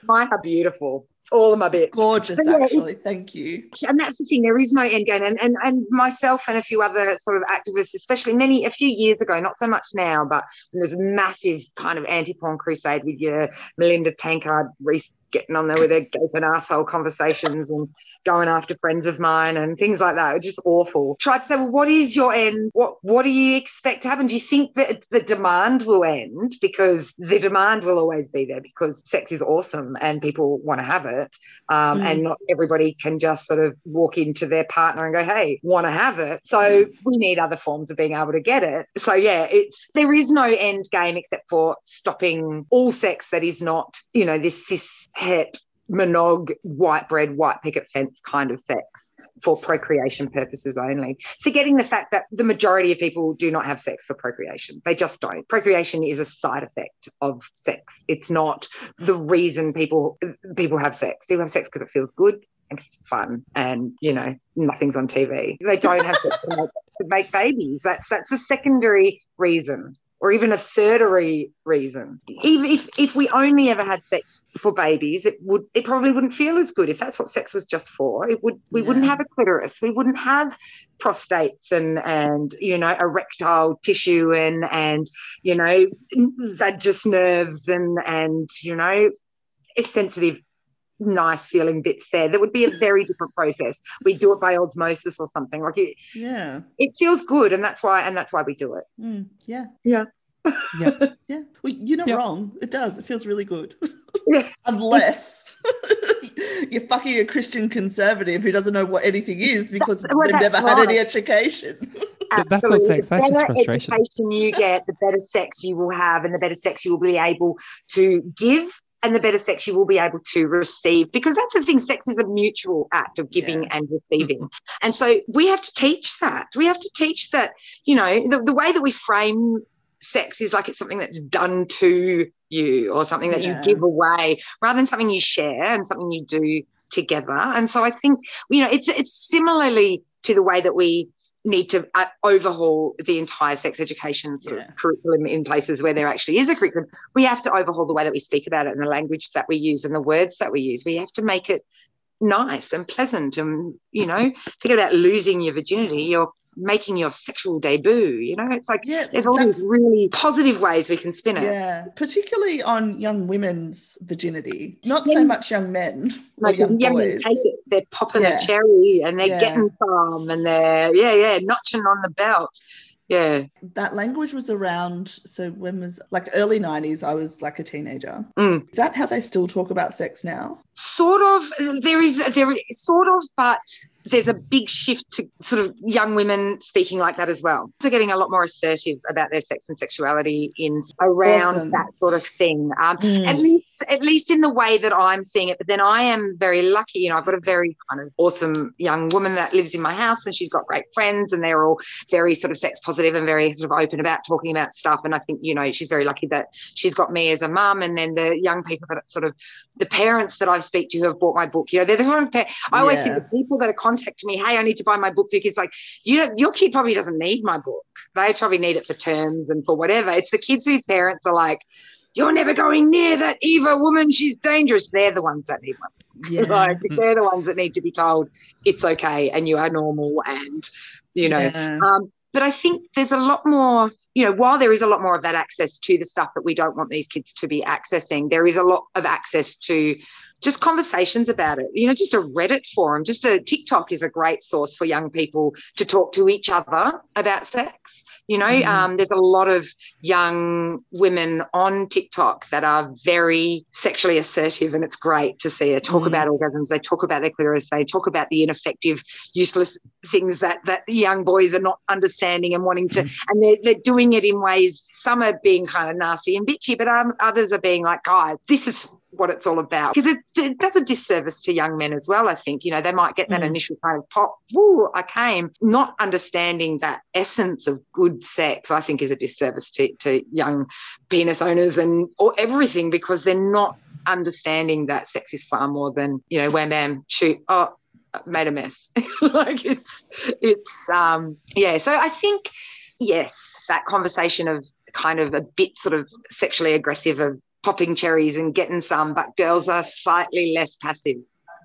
Mine are beautiful. All of my bits. Gorgeous, yeah, actually. Thank you. and that's the thing there is no end game and, and and myself and a few other sort of activists especially many a few years ago not so much now but there's a massive kind of anti-porn crusade with your melinda tankard Reist getting on there with their gaping asshole conversations and going after friends of mine and things like that. It's just awful. Tried to say, well, what is your end? What what do you expect to happen? Do you think that the demand will end? Because the demand will always be there because sex is awesome and people want to have it. Um, Mm. And not everybody can just sort of walk into their partner and go, hey, want to have it. So we need other forms of being able to get it. So yeah, it's there is no end game except for stopping all sex that is not, you know, this cis het monog white bread white picket fence kind of sex for procreation purposes only. Forgetting the fact that the majority of people do not have sex for procreation. They just don't. Procreation is a side effect of sex. It's not the reason people people have sex. People have sex because it feels good and it's fun and you know nothing's on tv they don't have sex to make, to make babies. That's that's the secondary reason or even a thirdary reason. Even if, if we only ever had sex for babies, it would it probably wouldn't feel as good if that's what sex was just for. It would we wouldn't have a clitoris, we wouldn't have prostates and and you know erectile tissue and and you know vagus nerves and and you know sensitive nice feeling bits there that would be a very different process we do it by osmosis or something like it, Yeah. it feels good and that's why and that's why we do it Mm, yeah. Yeah. Yeah. (laughs) Yeah. Well, you're not Yep. wrong. It does. It feels really good. (laughs) Yeah. Unless (laughs) you're fucking a Christian conservative who doesn't know what anything is because That's- well, they've that's never had any education. But that's not Absolutely. sex, that's the just better frustration. education you get, the better sex you will have, and the better sex you will be able to give, and the better sex you will be able to receive. Because that's the thing, sex is a mutual act of giving Yeah. and receiving. Mm-hmm. And so we have to teach that. We have to teach that, you know, the, the way that we frame sex is like it's something that's done to you or something that Yeah. you give away rather than something you share and something you do together. And so I think, you know, it's it's similarly to the way that we need to uh, overhaul the entire sex education sort Yeah. of curriculum in places where there actually is a curriculum. We have to overhaul the way that we speak about it and the language that we use and the words that we use. We have to make it nice and pleasant and, you know, forget about losing your virginity. You're making your sexual debut, you know, it's like Yeah. there's all these really positive ways we can spin it. Yeah, particularly on young women's virginity, not so much young men Like young men boys. take it, they're popping Yeah. a cherry and they're Yeah. getting some and they're yeah, yeah, notching on the belt. Yeah. That language was around. So when was like early nineties? I was like a teenager. Mm. Is that how they still talk about sex now? Sort of there is there is sort of, but there's a big shift to sort of young women speaking like that as well. They're getting a lot more assertive about their sex and sexuality in around Awesome. that sort of thing. Um, Mm. at least at least in the way that I'm seeing it. But then I am very lucky, you know, I've got a very kind of awesome young woman that lives in my house and she's got great friends and they're all very sort of sex positive and very sort of open about talking about stuff. And I think, you know, she's very lucky that she's got me as a mum and then the young people that sort of the parents that I speak to who have bought my book, you know, they're the kind of I always think the people that are contacting me, hey, I need to buy my book, Vic, it's like, you know, your kid probably doesn't need my book. They probably need it for terms and for whatever. It's the kids whose parents are like, you're never going near that Eva woman. She's dangerous. They're the ones that need one. Yeah. (laughs) Like they're the ones that need to be told it's okay and you are normal and you know. Yeah. Um, but I think there's a lot more, you know, while there is a lot more of that access to the stuff that we don't want these kids to be accessing, there is a lot of access to just conversations about it. You know, just a Reddit forum, just a TikTok is a great source for young people to talk to each other about sex. You know, Mhm. um, there's a lot of young women on TikTok that are very sexually assertive, and it's great to see her talk Mhm. about orgasms. They talk about their clitoris. They talk about the ineffective, useless things that that young boys are not understanding and wanting to, and they're they're doing it in ways. Some are being kind of nasty and bitchy, but um, others are being like, guys, this is what it's all about because it does a disservice to young men as well. I think you know they might get that Mm. initial kind of pop, woo, I came, not understanding that essence of good sex. I think is a disservice to, to young penis owners and or everything because they're not understanding that sex is far more than you know wham bam shoot oh made a mess (laughs) like it's it's um yeah so I think yes that conversation of kind of a bit sort of sexually aggressive of popping cherries and getting some, but girls are slightly less passive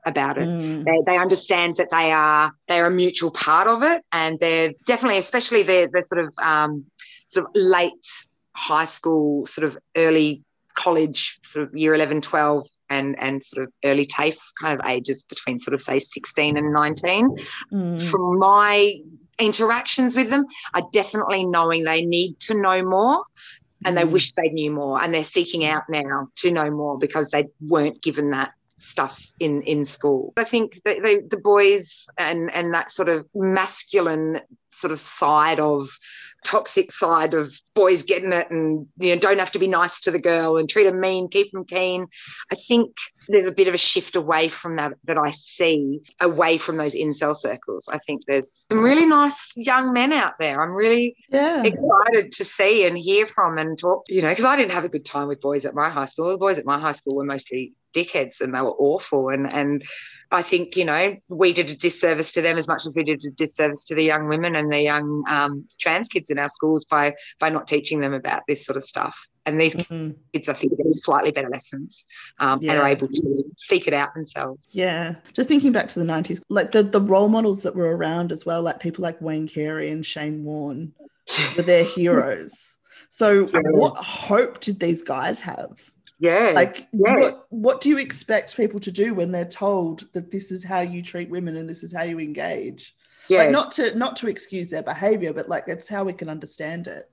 about it. Mm. They, they understand that they are they're a mutual part of it, and they're definitely, especially they're they're sort of um, sort of late high school, sort of early college, sort of year 11, 12, and and sort of early TAFE kind of ages between sort of say 16 and 19. Mm. From my interactions with them, are definitely knowing they need to know more. And they Mm. wish they knew more, and they're seeking out now to know more because they weren't given that stuff in in school. I think they, the boys and and that sort of masculine sort of side of toxic side of boys getting it and you know don't have to be nice to the girl and treat them mean keep them keen i think there's a bit of a shift away from that that i see away from those incel circles i think there's some really nice young men out there i'm really Yeah. excited to see and hear from and talk, you know, because I didn't have a good time with boys at my high school. The boys at my high school were mostly dickheads and they were awful. And and I think, you know, we did a disservice to them as much as we did a disservice to the young women and the young um, trans kids in our schools by by not teaching them about this sort of stuff. And these Mhm. kids, I think, are getting slightly better lessons um, and are able to seek it out themselves. Yeah. Just thinking back to the 90s, like the, the role models that were around as well, like people like Wayne Carey and Shane Warne were their (laughs) heroes. So Yeah. what hope did these guys have? Yeah. Like Yeah. what what do you expect people to do when they're told that this is how you treat women and this is how you engage? yeah. Like not to not to excuse their behavior, but like that's how we can understand it.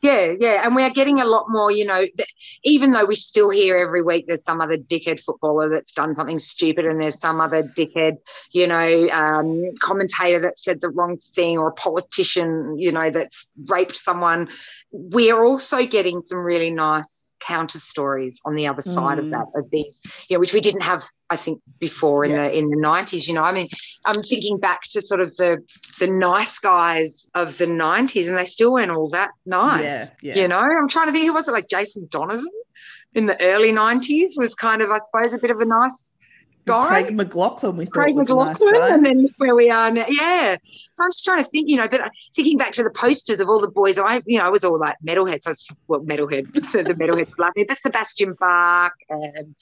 Yeah, yeah, and we are getting a lot more. You know, th- even though we still hear every week there's some other dickhead footballer that's done something stupid, and there's some other dickhead, you know, um, commentator that said the wrong thing, or a politician, you know, that's raped someone. We are also getting some really nice counter stories on the other side of Mm. that of these, you know, which we didn't have, I think, before in Yeah. the in the nineties. You know, I mean, I'm thinking back to sort of the the nice guys of the 90s and they still weren't all that nice Yeah, yeah. you know i'm trying to think who was it like jason donovan in the early 90s was kind of i suppose a bit of a nice guy Craig McLachlan, we thought Craig was McLachlan, guy. and then where we are now. Yeah. So I'm just trying to think, you know, but thinking back to the posters of all the boys, I, you know, I was all like metalheads. I was, well, metalhead, (laughs) the metalheads love me, but Sebastian Bach and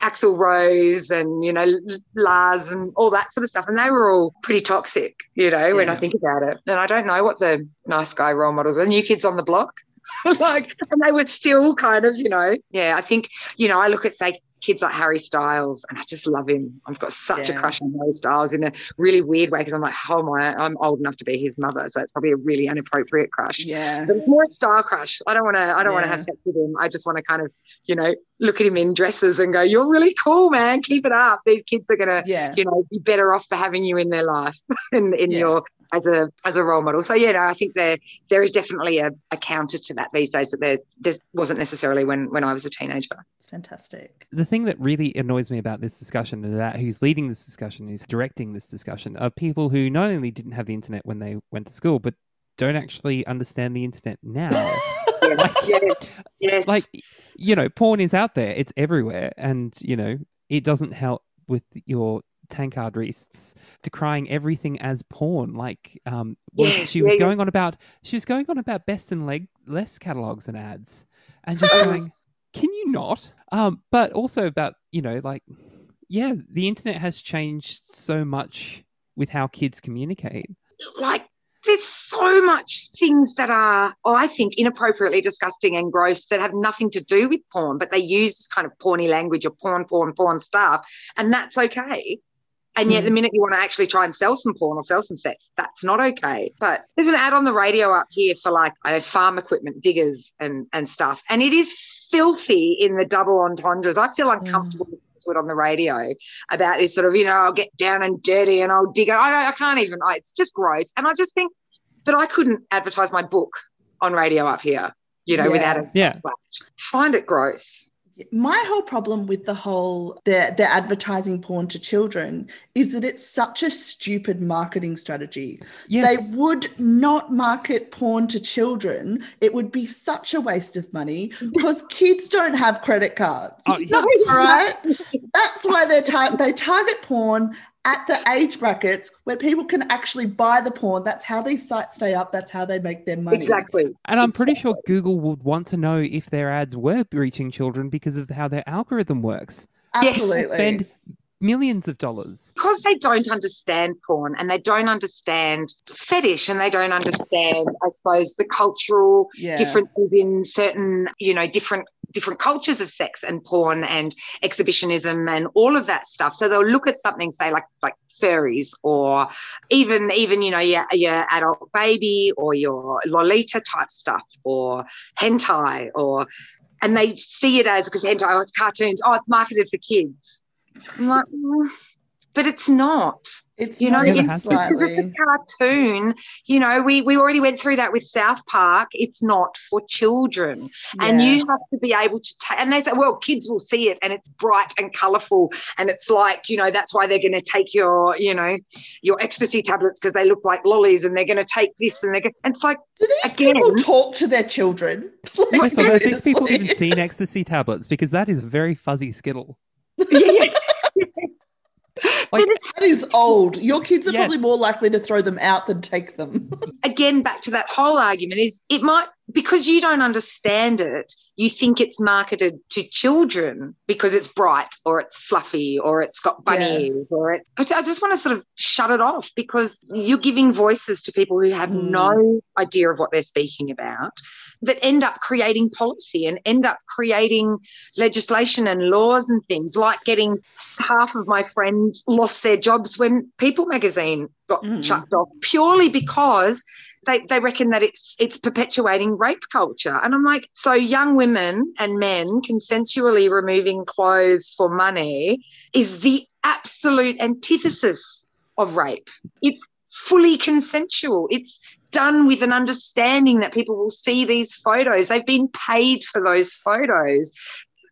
Axl Rose and, you know, Lars and all that sort of stuff. And they were all pretty toxic, you know, when I think about it. And I don't know what the nice guy role models are. New kids on the block. (laughs) like, and they were still kind of, you know, yeah, I think, you know, I look at, say, kids like Harry Styles, and I just love him. I've got such Yeah. a crush on Harry Styles in a really weird way because I'm like, oh my, I'm old enough to be his mother, so it's probably a really inappropriate crush. Yeah. But it's more a star crush. I don't want to. I don't want to have sex with him. I just want to kind of, you know, look at him in dresses and go, "You're really cool, man. Keep it up. These kids are gonna, Yeah. you know, be better off for having you in their life (laughs) in in Yeah. your as a as a role model." So yeah, no, I think there there is definitely a, a counter to that these days that there, there wasn't necessarily when when I was a teenager. It's fantastic. the thing that really annoys me about this discussion and about who's leading this discussion, who's directing this discussion, are people who not only didn't have the internet when they went to school, but don't actually understand the internet now. (laughs) Yeah, yeah, yes, like, you know, porn is out there, it's everywhere, and you know, it doesn't help with your tankard Reists decrying everything as porn. Like, um, was- Yeah, she was yeah, yeah. going on about she was going on about best and leg less catalogs and ads, and just Oh. going, can you not? Um, but also about you know, like, yeah, the internet has changed so much with how kids communicate. like there's so much things that are oh, I think inappropriately disgusting and gross that have nothing to do with porn, but they use kind of porny language or porn, porn, porn stuff, and that's okay. And yet, Mm. the minute you want to actually try and sell some porn or sell some sex, that's not okay. But there's an ad on the radio up here for like I know, farm equipment, diggers, and and stuff, and it is filthy in the double entendres. I feel uncomfortable listening to it on the radio about this sort of, you know, I'll get down and dirty and I'll dig. I, I can't even. I, it's just gross. And I just think, but I couldn't advertise my book on radio up here, you know, Yeah. without a Yeah, find it gross. My whole problem with the whole they're, they're advertising porn to children is that it's such a stupid marketing strategy. yes, They would not market porn to children. It would be such a waste of money because (laughs) kids don't have credit cards. Oh, No, All right. That's why they tar- they target porn at the age brackets where people can actually buy the porn. That's how these sites stay up. That's how they make their money. Exactly. And I'm pretty sure Google would want to know if their ads were reaching children because of how their algorithm works. Absolutely. They spend millions of dollars. because they don't understand porn and they don't understand fetish and they don't understand i suppose the cultural Yeah. differences in certain you know different different cultures of sex and porn and exhibitionism and all of that stuff. So they'll look at something say like like furries or even even you know your, your adult baby or your lolita type stuff or hentai or and they see it as because hentai oh it's cartoons. Oh it's marketed for kids. I'm like, "Mm, but it's not It's you know, not Never even because it's a cartoon. You know, we we already went through that with South Park. It's not for children, and you have to be able to. ta- and they say, well, kids will see it, and it's bright and colourful, and it's like you know that's why they're going to take your you know your ecstasy tablets because they look like lollies, and they're going to take this, and they're going. It's like Do these Again- people talk to their children? (laughs) Like, Wait, so have these people even seen ecstasy tablets? Because that is very fuzzy skittle. (laughs) yeah, yeah. Like- That is old. Your kids are probably more likely to throw them out than take them. (laughs) again back to that whole argument is it might because you don't understand it you think it's marketed to children because it's bright or it's fluffy or it's got bunny Yeah. ears or it but i just want to sort of shut it off because you're giving voices to people who have Mm. no idea of what they're speaking about that end up creating policy and end up creating legislation and laws and things like getting half of my friends lost their jobs when people magazine got Mm. chucked off purely because they, they reckon that it's it's perpetuating rape culture. And i'm like so young women and men consensually removing clothes for money is the absolute antithesis of rape. It's fully consensual. It's done with an understanding that people will see these photos. They've been paid for those photos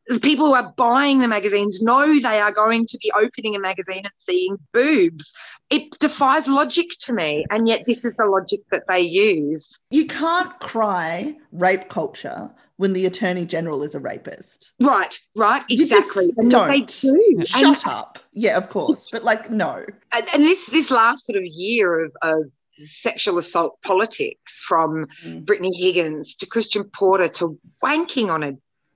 the people who are buying the magazines know they are going to be opening a magazine and seeing boobs it defies logic to me and yet this is the logic that they use You can't cry rape culture when the attorney general is a rapist. right right exactly and yet they don't. and, Shut up. Yeah, of course. But like, no. and and this this last sort of year of, of sexual assault politics from Mm. brittany higgins to christian porter to wanking on a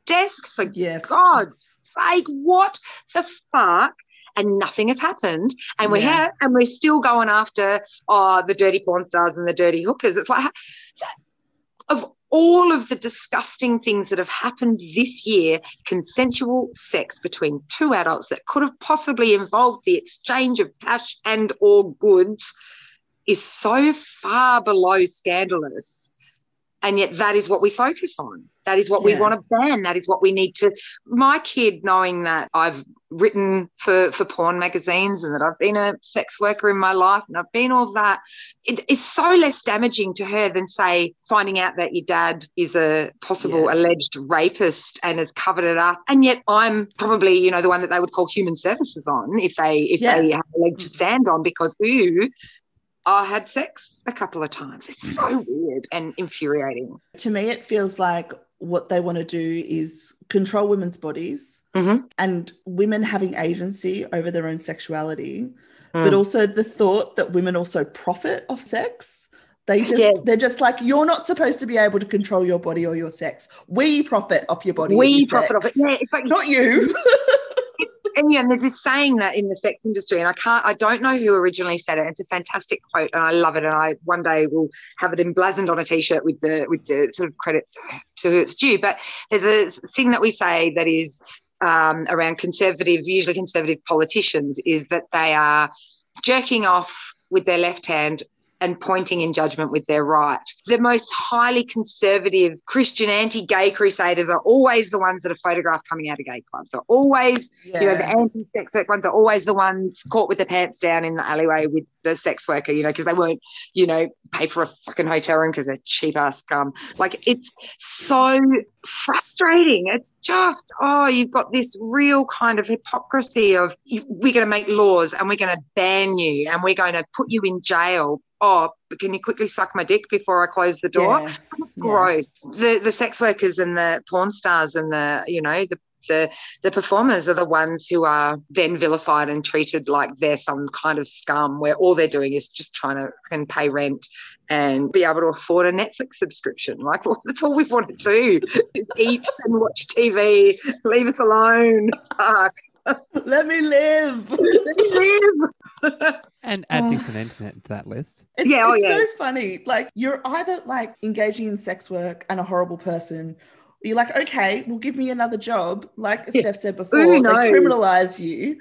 desk for Yeah. god's sake what the fuck and nothing has happened and we Yeah. have and we're still going after oh the dirty porn stars and the dirty hookers it's like of all of the disgusting things that have happened this year consensual sex between two adults that could have possibly involved the exchange of cash and or goods is so far below scandalous and yet that is what we focus on that is what we want to ban that is what we need to my kid knowing that i've written for for porn magazines and that i've been a sex worker in my life and i've been all that it is so less damaging to her than say finding out that your dad is a possible Yeah. alleged rapist and has covered it up and yet i'm probably you know the one that they would call human services on if they if Yeah. they have a leg to stand on because ooh I had sex a couple of times. It's so weird and infuriating. To me, it feels like what they want to do is control women's bodies Mhm. and women having agency over their own sexuality, Mm. but also the thought that women also profit off sex. They just Yeah. they're just like you're not supposed to be able to control your body or your sex. We profit off your body. we your profit off it. Yeah, it's like Not you. (laughs) and yeah, and there's this saying that in the sex industry, and I can't, I don't know who originally said it. It's a fantastic quote, and I love it. And I one day will have it emblazoned on a t-shirt with the with the sort of credit to who it's due. But there's a thing that we say that is um, around conservative, usually conservative politicians, is that they are jerking off with their left hand and pointing in judgment with their right. The most highly conservative Christian anti-gay crusaders are always the ones that are photographed coming out of gay clubs. Are always yeah. you know, the anti-sex work ones are always the ones caught with their pants down in the alleyway with the sex worker, you know, because they won't, you know, pay for a fucking hotel room because they're cheap ass scum. Like it's so frustrating. It's just, oh, you've got this real kind of hypocrisy of we're going to make laws and we're going to ban you and we're going to put you in jail. Oh, but can you quickly suck my dick before I close the door? Yeah. Oh, it's Yeah. gross. The the sex workers and the porn stars and the you know the the the performers are the ones who are then vilified and treated like they're some kind of scum where all they're doing is just trying to can pay rent and be able to afford a Netflix subscription. Like well, (laughs) that's all we want to do is eat and watch TV. Leave us alone. Fuck. Let me live. Let me live. And add Oh. decent internet to that list. It's, Yeah, oh, yeah. so funny. Like you're either like engaging in sex work and a horrible person. Or you're like, okay, well, give me another job. Like Yeah. Steph said before, Who they criminalize you.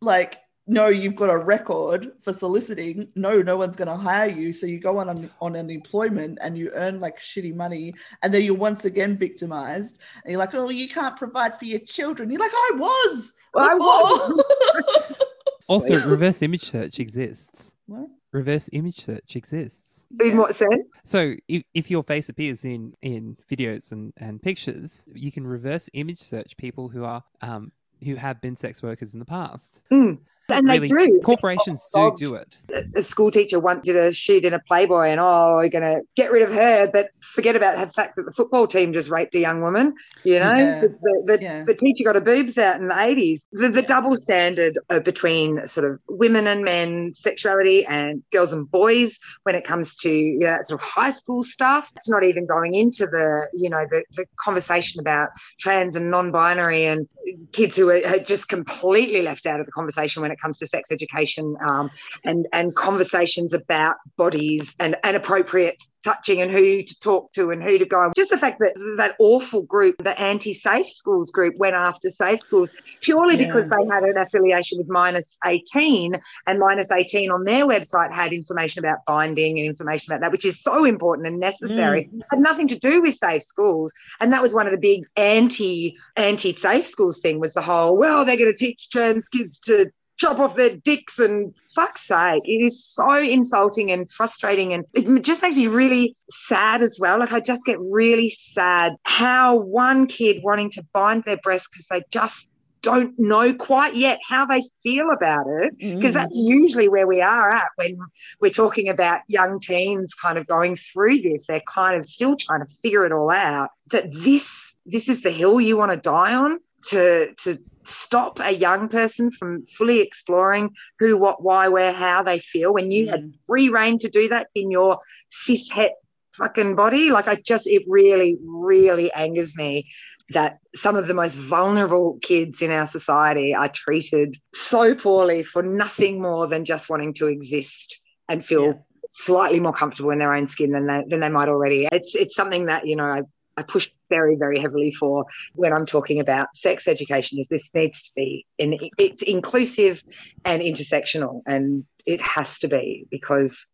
Like, no, you've got a record for soliciting. No, no one's going to hire you. So you go on un- on unemployment and you earn like shitty money, and then you're once again victimized. And you're like, oh, you can't provide for your children. You're like, I was. I oh. was. (laughs) Also, reverse image search exists. what? Reverse image search exists. In what sense? So if, if your face appears in, in videos and, and pictures, you can reverse image search people who are um, who have been sex workers in the past. Mm. And Really, they do. Corporations do do it. a school teacher once did a shoot in a Playboy, and oh, we're going to get rid of her, but forget about the fact that the football team just raped a young woman. You know, Yeah. the, the, the, Yeah. the teacher got her boobs out in the 80s. The, the double standard uh, between sort of women and men sexuality and girls and boys when it comes to you know, that sort of high school stuff. It's not even going into the, you know, the, the conversation about trans and non-binary and kids who are, are just completely left out of the conversation when it comes to sex education um, and and conversations about bodies and, and appropriate touching and who to talk to and who to go. Just the fact that that awful group, the anti-safe schools group, went after safe schools purely Yeah. because they had an affiliation with minus 18 and minus 18 on their website had information about binding and information about that, which is so important and necessary. Had nothing to do with safe schools. And that was one of the big anti anti safe schools thing was the whole, well, they're going to teach trans kids to chop off their dicks and fuck's sake it is so insulting and frustrating and it just makes me really sad as well. Like i just get really sad how one kid wanting to bind their breast because they just don't know quite yet how they feel about it because Mm. that's usually where we are at when we're talking about young teens kind of going through this. They're kind of still trying to figure it all out. That this this is the hill you want to die on to to stop a young person from fully exploring who what why where how they feel when you had Mm. free reign to do that in your cis het fucking body like i just it really really angers me that some of the most vulnerable kids in our society are treated so poorly for nothing more than just wanting to exist and feel Yeah. slightly more comfortable in their own skin than they, than they might already. It's it's something that you know I, I push very very heavily for when I'm talking about sex education. Is this needs to be in, it's inclusive and intersectional, and it has to be because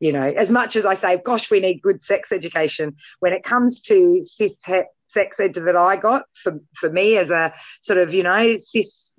you know as much as I say, gosh, we need good sex education when it comes to cis sex ed that I got for for me as a sort of you know cis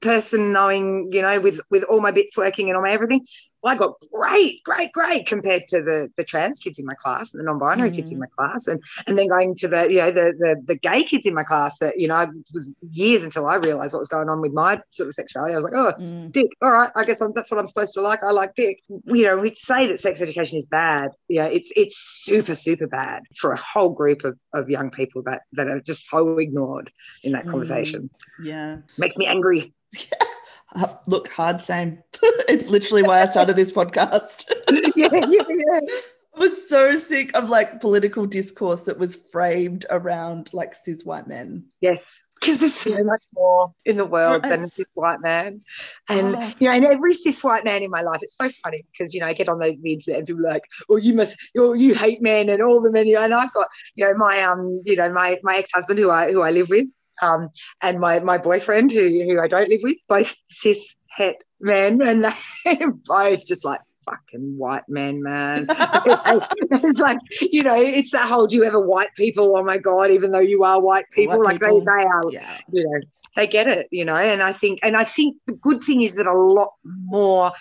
person knowing you know with with all my bits working and all my everything I got great, great, great compared to the the trans kids in my class and the non-binary kids in my class, and and then going to the you know the the the gay kids in my class that you know it was years until I realised what was going on with my sort of sexuality. I was like, oh, Mm. dick. All right, I guess I'm, that's what I'm supposed to like. I like dick. You know, we say that sex education is bad. Yeah, it's it's super super bad for a whole group of, of young people that that are just so ignored in that Mm. conversation. Yeah. Makes me angry. (laughs) Uh, look, hard same. (laughs) it's literally why I started this podcast. (laughs) yeah, yeah, yeah. (laughs) I was so sick of like political discourse that was framed around like cis white men. Yes. Because there's so much more in the world than a cis white man. And, Oh. you know, and every cis white man in my life, it's so funny because, you know, I get on the, the internet and people are like, oh, you must, you you hate men and all the men. And I've got, you know, my, um, you know, my, my ex-husband who I, who I live with, um, and my, my boyfriend who, who I don't live with, both cis het men. And they're (laughs) both just like, fucking white men, man. (laughs) (laughs) it's like, you know, it's that whole, do you ever white people? Oh my God, even though you are white people, White like people. They, they are yeah. you know they get it you know and i think and i think the good thing is that a lot more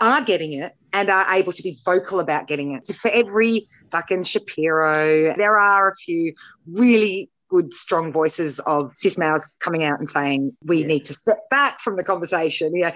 are getting it and are able to be vocal about getting it so for every fucking shapiro there are a few really good strong voices of cis males coming out and saying we Yeah. need to step back from the conversation you know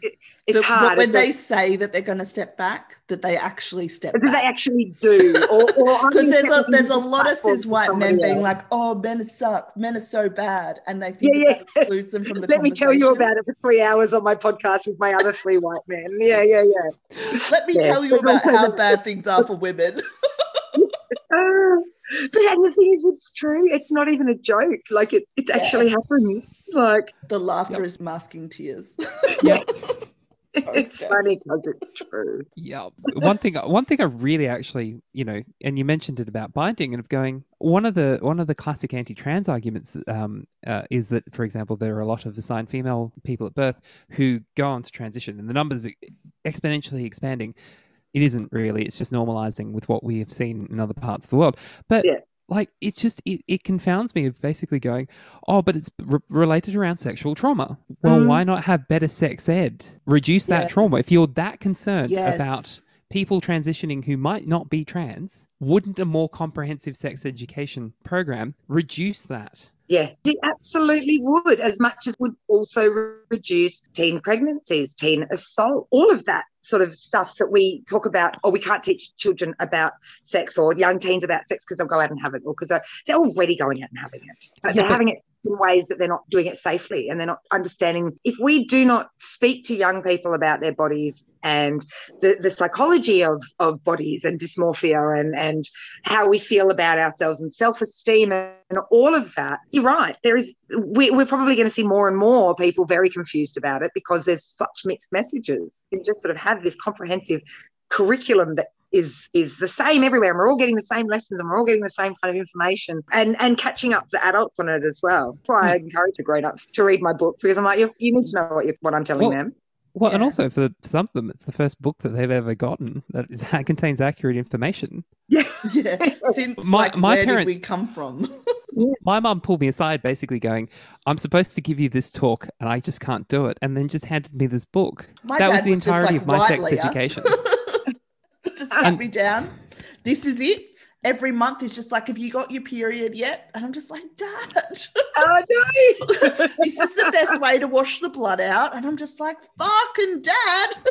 it- it's but, hard. but when It's they like, say that they're going to step back, that they actually step do they actually do? Or, or (laughs) Because there's a there's a lot of cis white men being like, "Oh, men suck. Men are so bad," and they think Yeah, that yeah. excludes them from (laughs) the Let me tell you about it for three hours on my podcast with my other three white men. Yeah, yeah, yeah. Let me Yeah. tell you about how bad things are for women. (laughs) Uh, but and the thing is, it's true. It's not even a joke. Like it, it Yeah. actually happens. Like the laughter Yep. is masking tears. yeah. (laughs) it's funny because it's true. Yeah. One thing one thing I really actually, you know, and you mentioned it about binding and of going one of the one of the classic anti-trans arguments um, uh, is that, for example, there are a lot of assigned female people at birth who go on to transition and the numbers are exponentially expanding. It isn't really, it's just normalizing with what we have seen in other parts of the world. But Yeah. like it just it, it confounds me of basically going oh but it's re- related around sexual trauma well Mm. why not have better sex ed reduce that trauma if you're that concerned Yes. about people transitioning who might not be trans wouldn't a more comprehensive sex education program reduce that Yeah, it absolutely would, as much as would also reduce teen pregnancies, teen assault, all of that sort of stuff that we talk about, or we can't teach children about sex or young teens about sex because they'll go out and have it, or because they're, they're already going out and having it. But Yeah, they're but- having it in ways that they're not doing it safely and they're not understanding. If we do not speak to young people about their bodies and the, the psychology of, of bodies and dysmorphia and, and how we feel about ourselves and self-esteem and all of that you're right there is we, we're probably going to see more and more people very confused about it because there's such mixed messages and just sort of have this comprehensive curriculum that is is the same everywhere. And we're all getting the same lessons and we're all getting the same kind of information and and catching up the adults on it as well. That's why i hmm. encourage the grown-ups to read my book because i'm like you, you need to know what you what i'm telling Well, them. well and also for some of them it's the first book that they've ever gotten that is, (laughs) contains accurate information. Yeah. (laughs) Yeah, since My- like, my where parent- did we come from? (laughs) my mum pulled me aside basically going i'm supposed to give you this talk and i just can't do it and then just handed me this book. My that was the entirety like, of my write sex Leah. Uh, education (laughs) just sat me down. This is it. Every month is just like, have you got your period yet? And I'm just like, Dad, oh no (laughs) this is the best way to wash the blood out. And I'm just like, fucking dad. (laughs)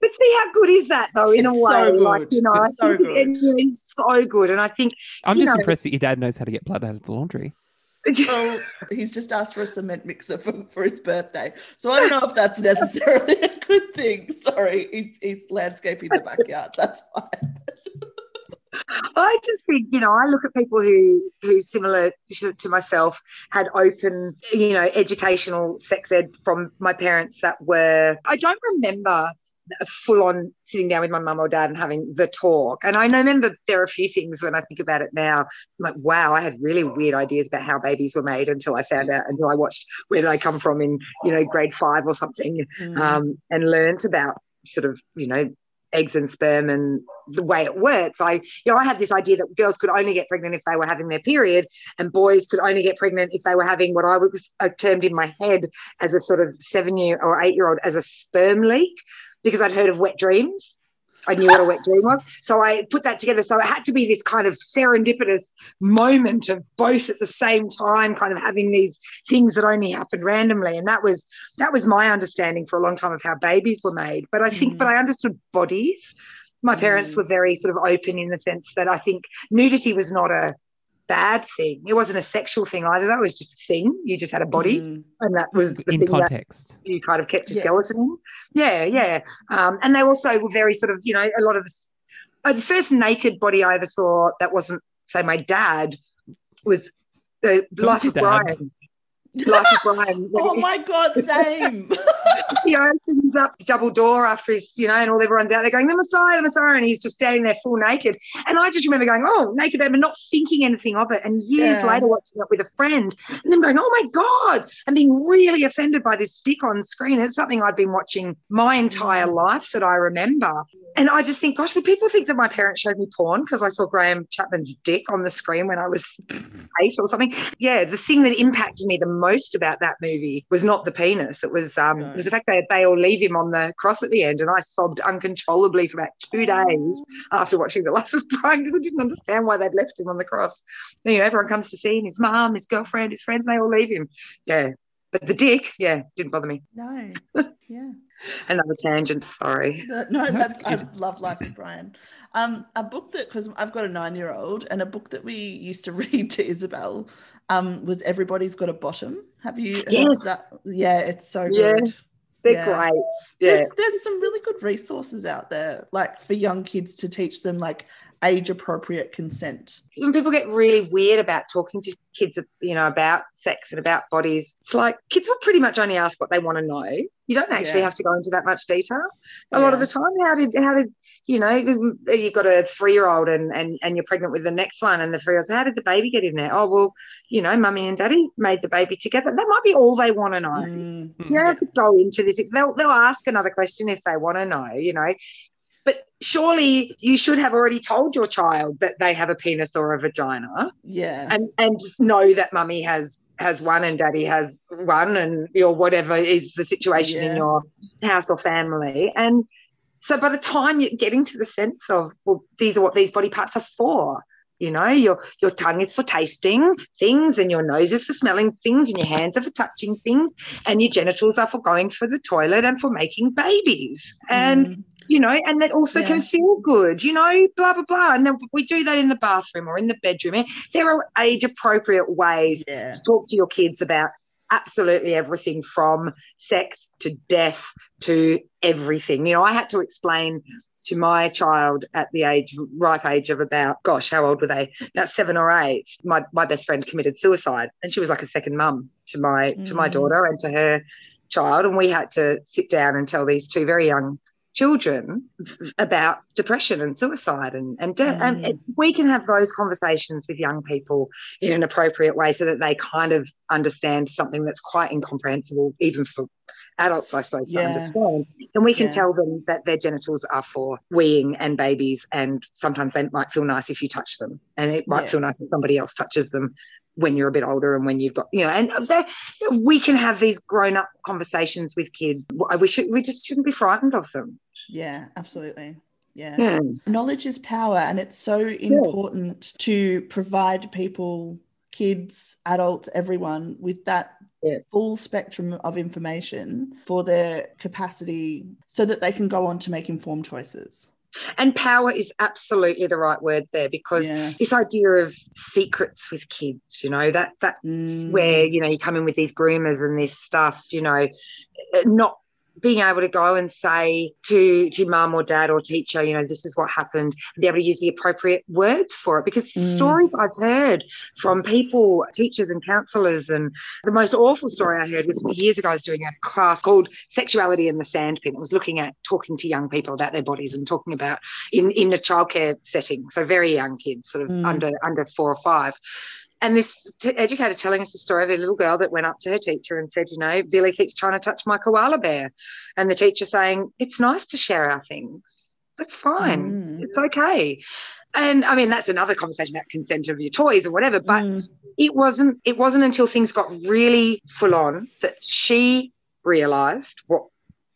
But see how good is that though? In a way, so like you know, I It's so think good. it is so good, and I think i'm just know- impressed that your dad knows how to get blood out of the laundry Well, (laughs) he's just asked for a cement mixer for, for his birthday. So I don't know if that's necessarily a good thing. Sorry, he's, he's landscaping the backyard. That's fine. I just think you know, I look at people who who similar to to myself had open, you know, educational sex ed from my parents that were. I don't remember full on sitting down with my mum or dad and having the talk. And I remember there are a few things when I think about it now. I'm like, wow, I had really weird ideas about how babies were made until I found out, until I watched Where Did I Come From in, you know, grade five or something, Mm. um, and learnt about sort of, you know, eggs and sperm and the way it works. I, you know, I had this idea that girls could only get pregnant if they were having their period, and boys could only get pregnant if they were having what I was uh, termed in my head as a sort of seven year or eight year old as a sperm leak, because I'd heard of wet dreams. I knew what a wet dream was. So I put that together. So it had to be this kind of serendipitous moment of both at the same time, kind of having these things that only happened randomly. And that was that was my understanding for a long time of how babies were made. But I think, Mm. but I understood bodies. My parents Mm. were very sort of open in the sense that I think nudity was not a bad thing. It wasn't a sexual thing either. That was just a thing. You just had a body, Mm. and that was the in thing that context you kind of kept your Yeah. skeleton in. Yeah, yeah. Um, and they also were very sort of, you know, a lot of the, uh, the first naked body I ever saw that wasn't, say, my dad was the So Life of dad. Brian. Life of Brian. (laughs) Oh my God, same. (laughs) he opens up the double door after his, you know, and all everyone's out there going, the Messiah, the Messiah, and he's just standing there full naked. And I just remember going, oh, naked babe, and not thinking anything of it. And years Yeah. later, watching it with a friend, and then going, oh my God, and being really offended by this dick on screen. It's something I'd been watching my entire Mm. life that I remember. And I just think, gosh, would people think that my parents showed me porn because I saw Graham Chapman's dick on the screen when I was (laughs) eight or something? Yeah, the thing that impacted me the most about that movie was not the penis. It was um, No. it was the fact that they all leave him on the cross at the end, and I sobbed uncontrollably for about two days after watching The Life of Brian because I didn't understand why they'd left him on the cross. You know, everyone comes to see him, his mum, his girlfriend, his friends, they all leave him. Yeah, But the dick, yeah, didn't bother me. No. (laughs) Yeah. Another tangent, sorry. No, (laughs) That's I love Life of Brian. Um, a book that because I've got a nine-year-old, and a book that we used to (laughs) read to Isabel, um, was Everybody's Got a Bottom. Have you? Yes. that? Yeah, it's so Yeah. good. They're Yeah. great. Yeah. There's, there's some really good resources out there, like for young kids to teach them like age-appropriate consent. when people get really weird about talking to kids, you know, about sex and about bodies, it's like kids will pretty much only ask what they want to know. You don't actually Yeah. have to go into that much detail. A lot of the time, how did how did you know you've got a three year old and, and and you're pregnant with the next one, and the three year old, how did the baby get in there? Oh well, you know, mummy and daddy made the baby together. That might be all they want to know. Mm, You don't have to go into this. They'll, they'll ask another question if they want to know, you know. But surely you should have already told your child that they have a penis or a vagina yeah. and, and just know that mummy has has one and daddy has one and your whatever is the situation in your house or family. And so by the time you're getting to the sense of, well, these are what these body parts are for. You know, your your tongue is for tasting things, and your nose is for smelling things, and your hands are for touching things, and your genitals are for going for the toilet and for making babies. And Mm, you know, and that also can feel good, you know, blah blah blah. And then we do that in the bathroom or in the bedroom. There are age appropriate ways yeah. to talk to your kids about absolutely everything from sex to death to everything. You know, I had to explain to my child at the age ripe age of about gosh how old were they about seven or eight my my best friend committed suicide and she was like a second mum to my to my Mm. daughter and to her child and we had to sit down and tell these two very young children about depression and suicide and and death and Mm. it, we can have those conversations with young people in an appropriate way so that they kind of understand something that's quite incomprehensible even for adults i suppose Yeah. to understand and we can Yeah. tell them that their genitals are for weeing and babies and sometimes they might feel nice if you touch them and it might Yeah. feel nice if somebody else touches them when you're a bit older and when you've got you know and we can have these grown-up conversations with kids I we should we just shouldn't be frightened of them Yeah, absolutely. Yeah. yeah Knowledge is power, and it's so important to provide people, kids, adults, everyone with that Yeah. full spectrum of information for their capacity so that they can go on to make informed choices. and power is absolutely the right word there because Yeah. this idea of secrets with kids you know that that's Mm. where you know you come in with these groomers and this stuff you know not being able to go and say to to mum or dad or teacher you know this is what happened and be able to use the appropriate words for it because the Mm. stories i've heard from people teachers and counselors and the most awful story i heard was years ago i was doing a class called sexuality in the sandpit it was looking at talking to young people about their bodies and talking about in in a childcare setting so very young kids sort of Mm. under under four or five and this t- educator telling us the story of a little girl that went up to her teacher and said, you know, Billy keeps trying to touch my koala bear. And the teacher saying, it's nice to share our things. That's fine. Mm. It's okay. And I mean, that's another conversation about consent of your toys or whatever. But Mm. it wasn't it wasn't until things got really full on that she realized what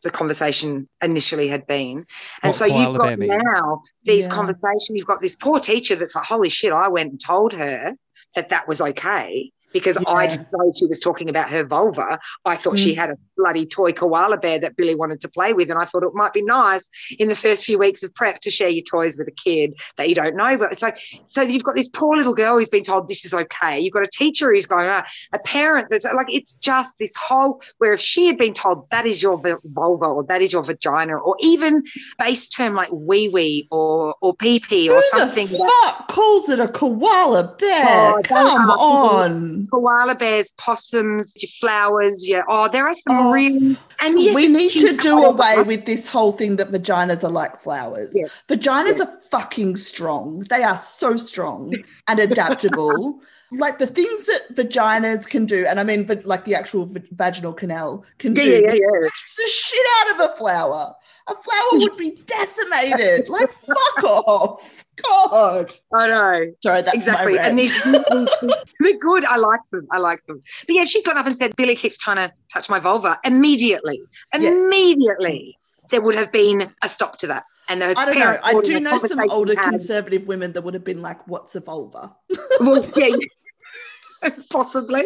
the conversation initially had been. And What so you've got now these Yeah. conversations, you've got this poor teacher that's like, holy shit, I went and told her that that was okay. Because I Yeah. didn't know she was talking about her vulva. I thought she Mm. had a bloody toy koala bear that Billy wanted to play with. And I thought it might be nice in the first few weeks of prep to share your toys with a kid that you don't know. But it's like, so you've got this poor little girl who's been told this is okay. You've got a teacher who's going, ah, a parent that's like, it's just this whole, where if she had been told that is your vulva or that is your vagina, or even base term like wee wee or, or pee pee or Who something. the that- fuck calls it a koala bear? Oh, Come are- on. koala bears, possums, your flowers, yeah. Oh, there are some Oh, really and yes, we need to do away with this whole thing that vaginas are like flowers. Yeah. Vaginas Yeah. are fucking strong. They are so strong and adaptable. (laughs) like the things that vaginas can do, and I mean, like the actual vaginal canal can Yeah, do yeah, yeah. the shit out of a flower. A flower would be decimated. like, fuck off. God. I know. Sorry, that's exactly. my And these, (laughs) they're good. I like them. I like them. But yeah, she'd gone up and said, Billy keeps trying to touch my vulva, immediately, Yes. immediately, there would have been a stop to that. And I don't know. I do know some older had. conservative women that would have been like, "What's a vulva?" Well, yeah, (laughs) possibly.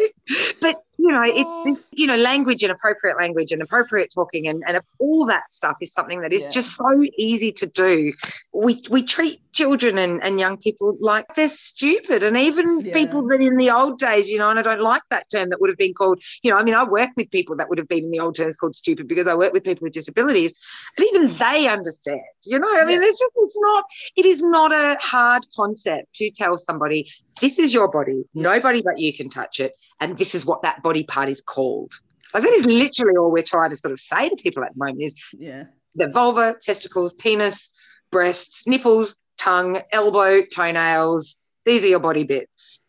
But you know, it's this, you know, language and appropriate language and appropriate talking and, and all that stuff is something that is Yeah. just so easy to do. We we treat children and, and young people like they're stupid. And even Yeah. people that in the old days, you know, and I don't like that term that would have been called, you know, I mean, I work with people that would have been in the old terms called stupid because I work with people with disabilities, and even they understand, you know, I mean, Yeah. it's just it's not, it is not a hard concept to tell somebody this is your body, nobody but you can touch it, and this is what that body part is called. Like that is literally all we're trying to sort of say to people at the moment is Yeah. the vulva, testicles, penis, breasts, nipples, tongue, elbow, toenails. These are your body bits.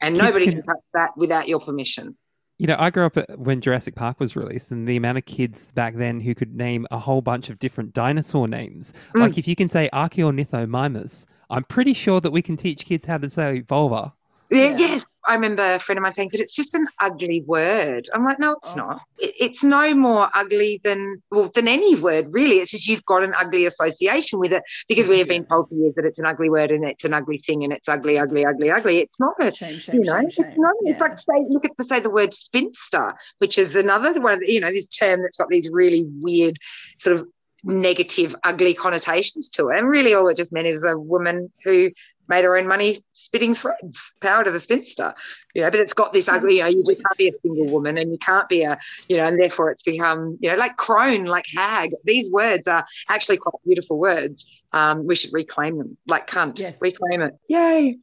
And Kids nobody can- can touch that without your permission. You know, I grew up when Jurassic Park was released, and the amount of kids back then who could name a whole bunch of different dinosaur names. Mm. Like, if you can say Archaeornithomimus, I'm pretty sure that we can teach kids how to say vulva. Yeah, Yeah. Yes. I remember a friend of mine saying, but it's just an ugly word. I'm like, no, it's Oh. not. It, it's no more ugly than well than any word, really. It's just you've got an ugly association with it because we have been told for years that it's an ugly word and it's an ugly thing and it's ugly, ugly, ugly, ugly. It's not a Shame, shame, you know, shame, it's shame. not. Yeah. It's like say, look at the say the word spinster, which is another one. Of the, you know, this term that's got these really weird, sort of negative, ugly connotations to it. And really, all it just meant is a woman who made her own money spitting threads. Power to the spinster, you know. But it's got this ugly. You know, you can't be a single woman, and you can't be a, you know, and therefore it's become, you know, like crone, like hag. These words are actually quite beautiful words. Um, we should reclaim them, like cunt. Yes. Reclaim it. Yay!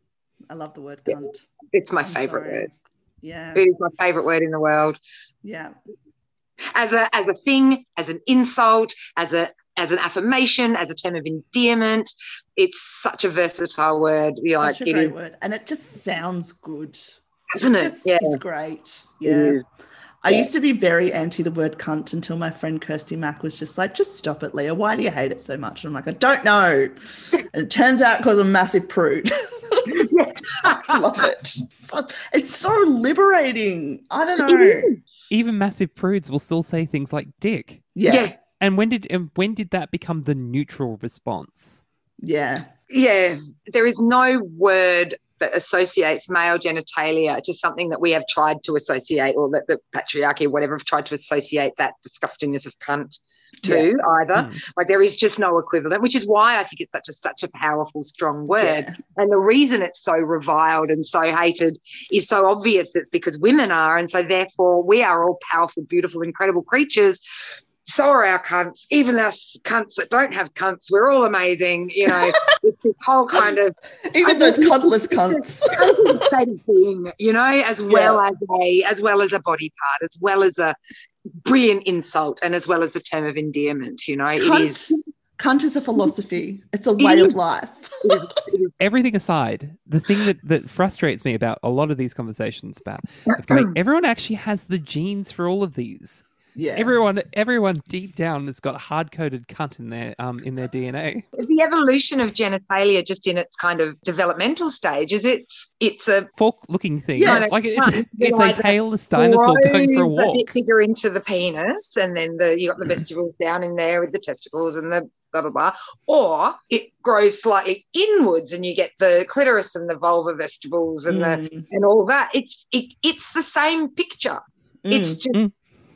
I love the word cunt. It's my I'm favorite sorry. word. Yeah. It is my favorite word in the world. Yeah. As a as a thing, as an insult, as a as an affirmation, as a term of endearment. It's such a versatile word. You know, Such like a it great is, word. And it just sounds good. isn't it? Just Yeah. is great. Yeah. is. I Yeah. used to be very anti the word cunt until my friend Kirsty Mack was just like, just stop it, Leah. Why do you hate it so much? And I'm like, I don't know. (laughs) And it turns out because I'm a massive prude. (laughs) I love it. It's so liberating. I don't know. Even massive prudes will still say things like dick. Yeah. Yeah. Yeah. And when did and when did that become the neutral response? Yeah. Yeah. There is no word that associates male genitalia to something that we have tried to associate or that the patriarchy or whatever have tried to associate that disgustingness of cunt to either. Hmm. Like there is just no equivalent, which is why I think it's such a such a powerful, strong word. Yeah. And the reason it's so reviled and so hated is so obvious. It's because women are. And so, therefore, we are all powerful, beautiful, incredible creatures. So are our cunts, even us cunts that don't have cunts. We're all amazing. You know, (laughs) it's this whole kind of Even those cuntless cunts. constant state of being, you know, as well as a as well as a body part, as well as a brilliant insult, and as well as a term of endearment. You know, it is. Cunt, cunt is a philosophy. It's a way of life. It is, it is Everything aside, the thing that, that frustrates me about a lot of these conversations about going, (clears throat) everyone actually has the genes for all of these. Yeah. Everyone, everyone deep down has got a hard coded cunt in their um in their DNA. the evolution of genitalia just in its kind of developmental stage is it's it's a Fork looking thing. Yes. Like it's, Right. (laughs) it's Like a tailless dinosaur going for a grows bit walk. bigger into the penis and then the you got the vestibules down in there with the testicles and the blah blah blah or it grows slightly inwards and you get the clitoris and the vulva vestibules and the Mm, and all that it's it, it's the same picture it's mm. just Mm.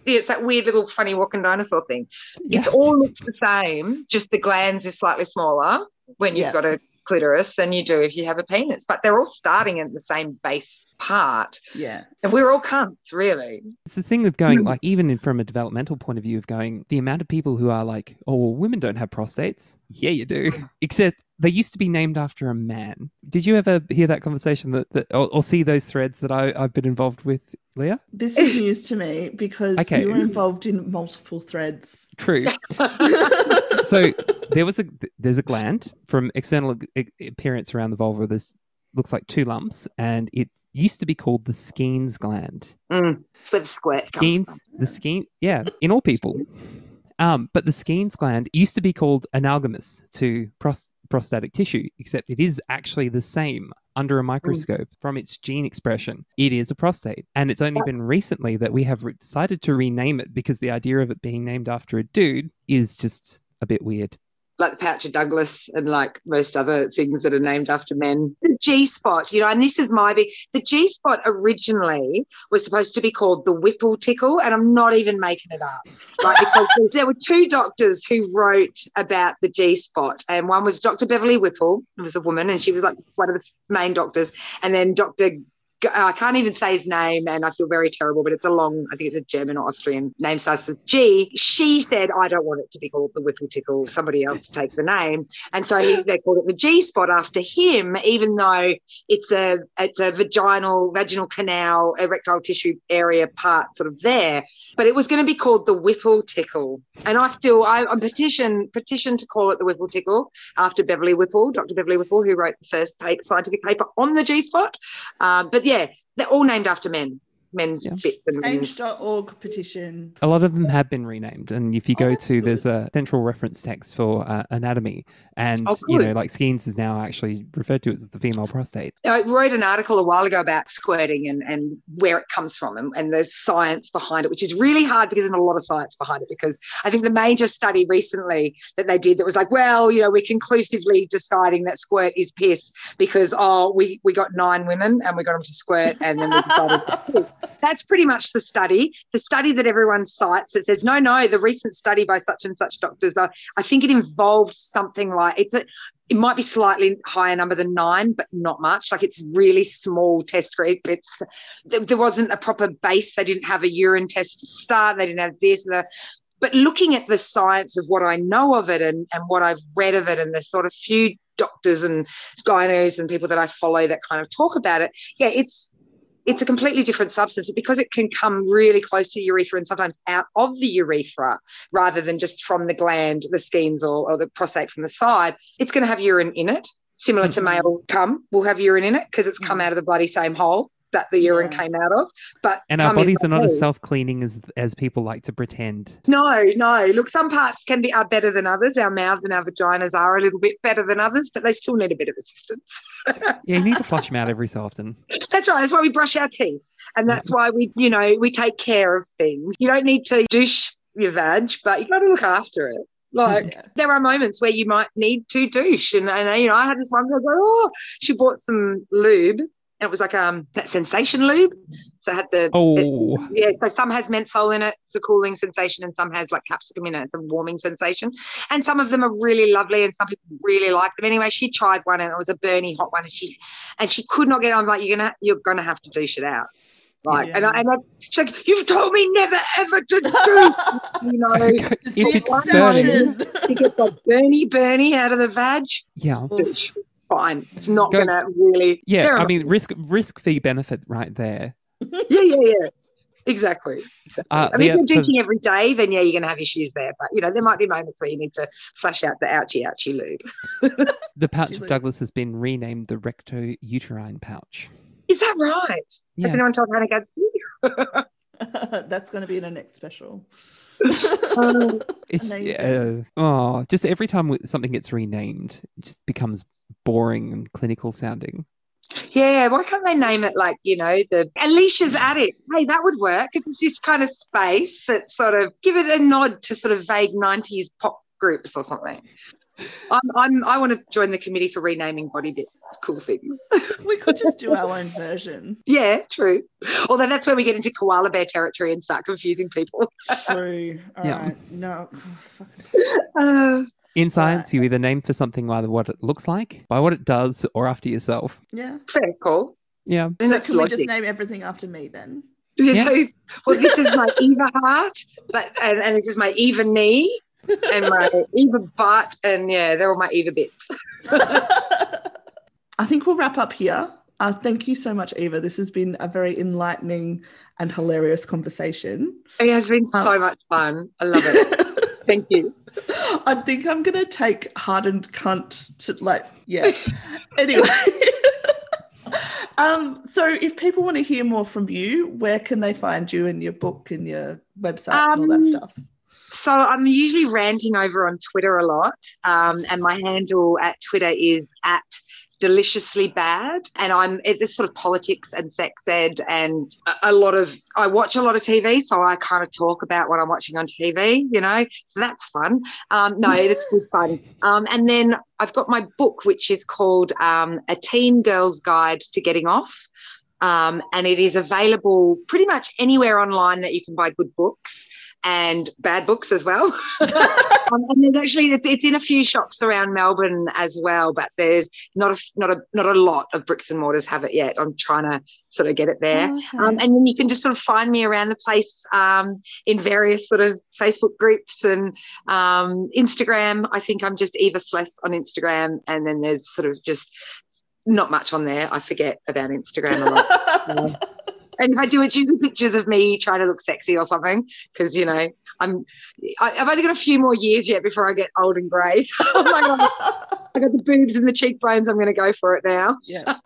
It's that weird little funny walking dinosaur thing Yeah. it's all looks the same, just the glands is slightly smaller when you've Yeah. got a clitoris than you do if you have a penis. But they're all starting at the same base part. yeah. And we're all cunts, really. It's the thing of going, Mm. like, even from a developmental point of view, of going, the amount of people who are like, oh, well, women don't have prostates. Yeah, you do. (laughs) Except they used to be named after a man. Did you ever hear that conversation that, that or, or see those threads that I, I've been involved with, Leah? This is news to me because Okay. you were involved in multiple threads. True. (laughs) so there was a there's a gland from external appearance around the vulva. There's looks like two lumps, and it used to be called the Skene's gland. Mm, it's where the squirt comes Skene's from. the Skene, yeah, in all people. Um, but the Skene's gland used to be called analogous to pros- prostatic tissue, except it is actually the same under a mm. microscope from its gene expression. It is a prostate, and it's only been recently that we have re- decided to rename it because the idea of it being named after a dude is just a bit weird. Like the pouch of Douglas and like most other things that are named after men. The G spot, you know, and this is my big. The G spot originally was supposed to be called the Whipple tickle, and I'm not even making it up. Like because (laughs) there were two doctors who wrote about the G spot, and one was Dr. Beverly Whipple, who was a woman, and she was like one of the main doctors, and then Dr. I can't even say his name, and I feel very terrible, but it's a long, I think it's a German or Austrian name starts with G. She said, I don't want it to be called the Whipple Tickle, somebody else take the name. And so he, they called it the G spot after him, even though it's a it's a vaginal, vaginal canal, erectile tissue area part sort of there. But it was going to be called the Whipple Tickle. And I still, I, am petition, petition to call it the Whipple Tickle after Beverly Whipple, Dr. Beverly Whipple, who wrote the first paper, scientific paper on the G spot. Um, but yeah, they're all named after men men's Yeah. bits and. Change.org petition. A lot of them have been renamed, and if you Oh, go that's to, good. there's a central reference text for uh, anatomy, and Oh, you know, like Skene's is now actually referred to as the female prostate. I wrote an article a while ago about squirting and, and where it comes from and, and the science behind it, which is really hard because there's not a lot of science behind it. Because I think the major study recently that they did that was like, well, you know, we're conclusively deciding that squirt is piss because, oh, we, we got nine women and we got them to squirt and then we decided it's (laughs) piss. That's pretty much the study. The study that everyone cites that says, no, no, the recent study by such and such doctors, uh, I think it involved something like it's a, it might be slightly higher number than nine, but not much. Like it's really small test group. It's there, there wasn't a proper base. They didn't have a urine test to start. They didn't have this. The, but looking at the science of what I know of it and, and what I've read of it, and the sort of few doctors and gynos and people that I follow that kind of talk about it, yeah, it's it's a completely different substance, but because it can come really close to the urethra and sometimes out of the urethra rather than just from the gland, the Skene's or, or the prostate from the side, it's going to have urine in it. Similar to Mhm. male cum will have urine in it because it's come Mhm. out of the bloody same hole that the urine Yeah. came out of. But And our bodies are not as self-cleaning as as people like to pretend. No, no. Look, some parts can be are better than others. Our mouths and our vaginas are a little bit better than others, but they still need a bit of assistance. (laughs) Yeah, you need to flush them out every so often. That's right. That's why we brush our teeth. And that's why we, you know, we take care of things. You don't need to douche your vag, but you got to look after it. Like, Yeah. there are moments where you might need to douche. And, and you know, I had this one girl go, oh, she bought some lube. And it was like um that sensation lube. So it had the Oh, yeah, so some has menthol in it, it's a cooling sensation, and some has like capsicum in it, it's a warming sensation. And some of them are really lovely, and some people really like them. Anyway, she tried one, and it was a burny hot one, and she and she could not get. it. I'm like, you're gonna you're gonna have to douche it out, right? And I, and that's she's like, you've told me never ever to do, you know. (laughs) if it's one burning, to get the burny burny out of the vag, yeah, douche. Fine, it's not Go- gonna really. yeah. I are- mean, risk risk fee benefit right there. (laughs) yeah, yeah, yeah. Exactly. exactly. Uh, I mean, the- if you're for- drinking every day, then yeah, you're going to have issues there. But you know, there might be moments where you need to flush out the ouchie ouchie lube. (laughs) The pouch of Douglas has been renamed the recto-uterine pouch. Is that right? Yes. Has anyone told Hannah Gadsby? (laughs) That's going to be in the next special. Um, It's Amazing. uh, oh, just every time something gets renamed, it just becomes boring and clinical sounding. yeah, why can't they name it like you know the Alisha's Attic? Hey, that would work because it's this kind of space that sort of give it a nod to sort of vague '90s pop groups or something. I'm, I'm I want to join the committee for renaming body bit cool things. (laughs) we could just do our own version. Yeah, true. Although that's where we get into koala bear territory and start confusing people. True. (laughs) All Yeah. right. No. Uh, In science, you either name for something by what it looks like, by what it does, or after yourself. Yeah. fair call. Yeah. So that's can we just name everything after me then? Yeah. So, well, this is my (laughs) Eva heart, but and, and this is my Eva knee and my (laughs) Eva butt, and yeah, they're all my Eva bits. (laughs) I think we'll wrap up here. Uh, thank you so much, Eva. This has been a very enlightening and hilarious conversation. It has been so much fun. I love it. Thank you. (laughs) I think I'm gonna take hardened cunt to like yeah. (laughs) anyway. (laughs) um, so if people want to hear more from you, where can they find you in your book and your websites and all that Um, stuff? So I'm usually ranting over on Twitter a lot, um, and my handle at Twitter is at deliciously bad. And i'm it's sort of politics and sex ed and a, a, lot of i watch a lot of tv so i kind of talk about what i'm watching on tv you know? So that's fun. Um, no it's good fun. Um, and then i've got my book which is called um, a teen girl's guide to getting off. Um, and it is available pretty much anywhere online that you can buy good books and bad books as well. (laughs) um, and there's actually it's, it's in a few shops around Melbourne as well, but there's not a not a not a lot of bricks and mortars have it yet. I'm trying to sort of get it there, okay. um, and then you can just sort of find me around the place um, in various sort of Facebook groups and um, Instagram. I think I'm just Eva Sless on Instagram, and then there's sort of just not much on there. I forget about Instagram a lot. (laughs) and if I do it's usually pictures of me trying to look sexy or something because you know I'm I, have only got a few more years yet before I get old and grey. (laughs) So oh I got the boobs and the cheekbones. I'm going to go for it now. Yeah, (laughs)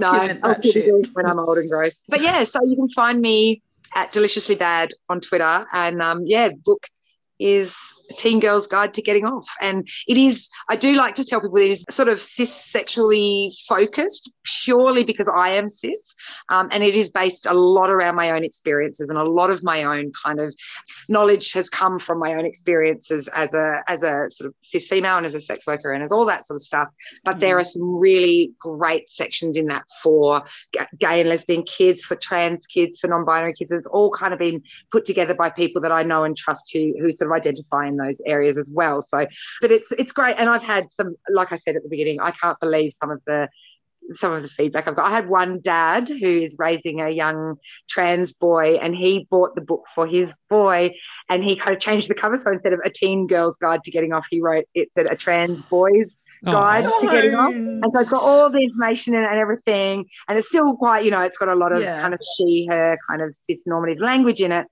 no, I'll keep it when I'm old and gross. But yeah, so you can find me at deliciously bad on Twitter, and um, yeah, book is teen girl's guide to getting off. And it is i do like to tell people it is sort of cis sexually focused purely because i am cis. Um, and it is based a lot around my own experiences and a lot of my own kind of knowledge has come from my own experiences as a as a sort of cis female and as a sex worker and as all that sort of stuff. But mm-hmm. there are some really great sections in that for gay and lesbian kids for trans kids for non-binary kids. It's all kind of been put together by people that i know and trust who who sort of identify in those areas as well. So, but it's it's great, and I've had some, like I said at the beginning, I can't believe some of the some of the feedback I've got. I had one dad who is raising a young trans boy, and he bought the book for his boy, and he kind of changed the cover. So instead of a teen girl's guide to getting off, he wrote it said a trans boy's guide oh, to getting off. And so it's got all the information and, and, everything, and it's still quite, you know, it's got a lot of yeah. kind of she, her kind of cis normative language in it.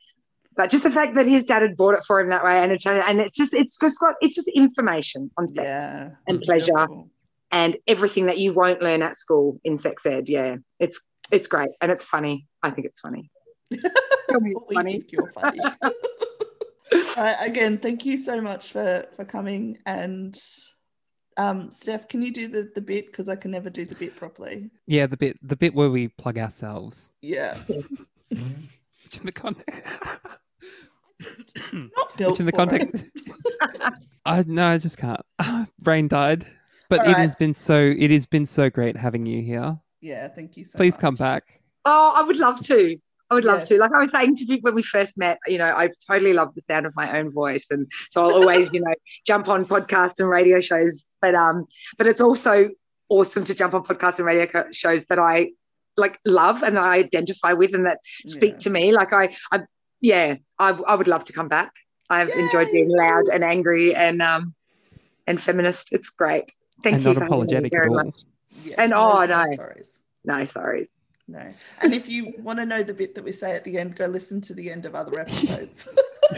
But just the fact that his dad had bought it for him that way, and it's, and it's just it's just got it's just information on sex yeah, and pleasure beautiful. and everything that you won't learn at school in sex ed. Yeah, it's it's great and it's funny. I think it's funny. (laughs) Tell me it's funny. you're funny. (laughs) again, thank you so much for for coming and um, Steph, can you do the, the bit because I can never do the bit properly? Yeah, the bit the bit where we plug ourselves. Yeah. in the context. (clears throat) Not built Which in the context. (laughs) I no, I just can't. (laughs) Brain died. But All it right. has been so it has been so great having you here. Yeah, thank you so Please much. come back. Oh, I would love to. I would love yes. to. Like I was saying to you when we first met, you know, I totally love the sound of my own voice, and so I'll always, you know, (laughs) jump on podcasts and radio shows. But um, but it's also awesome to jump on podcasts and radio shows that I like love and that I identify with and that speak yeah. to me. Like I, I yeah, I, I would love to come back. I've Yay! enjoyed being loud and angry and um and feminist. It's great. Thank and you. Not apologetic very much. Yeah, and no, oh no, no sorries. No sorries. No. And if you want to know the bit that we say at the end, go listen to the end of other (laughs) episodes. (laughs)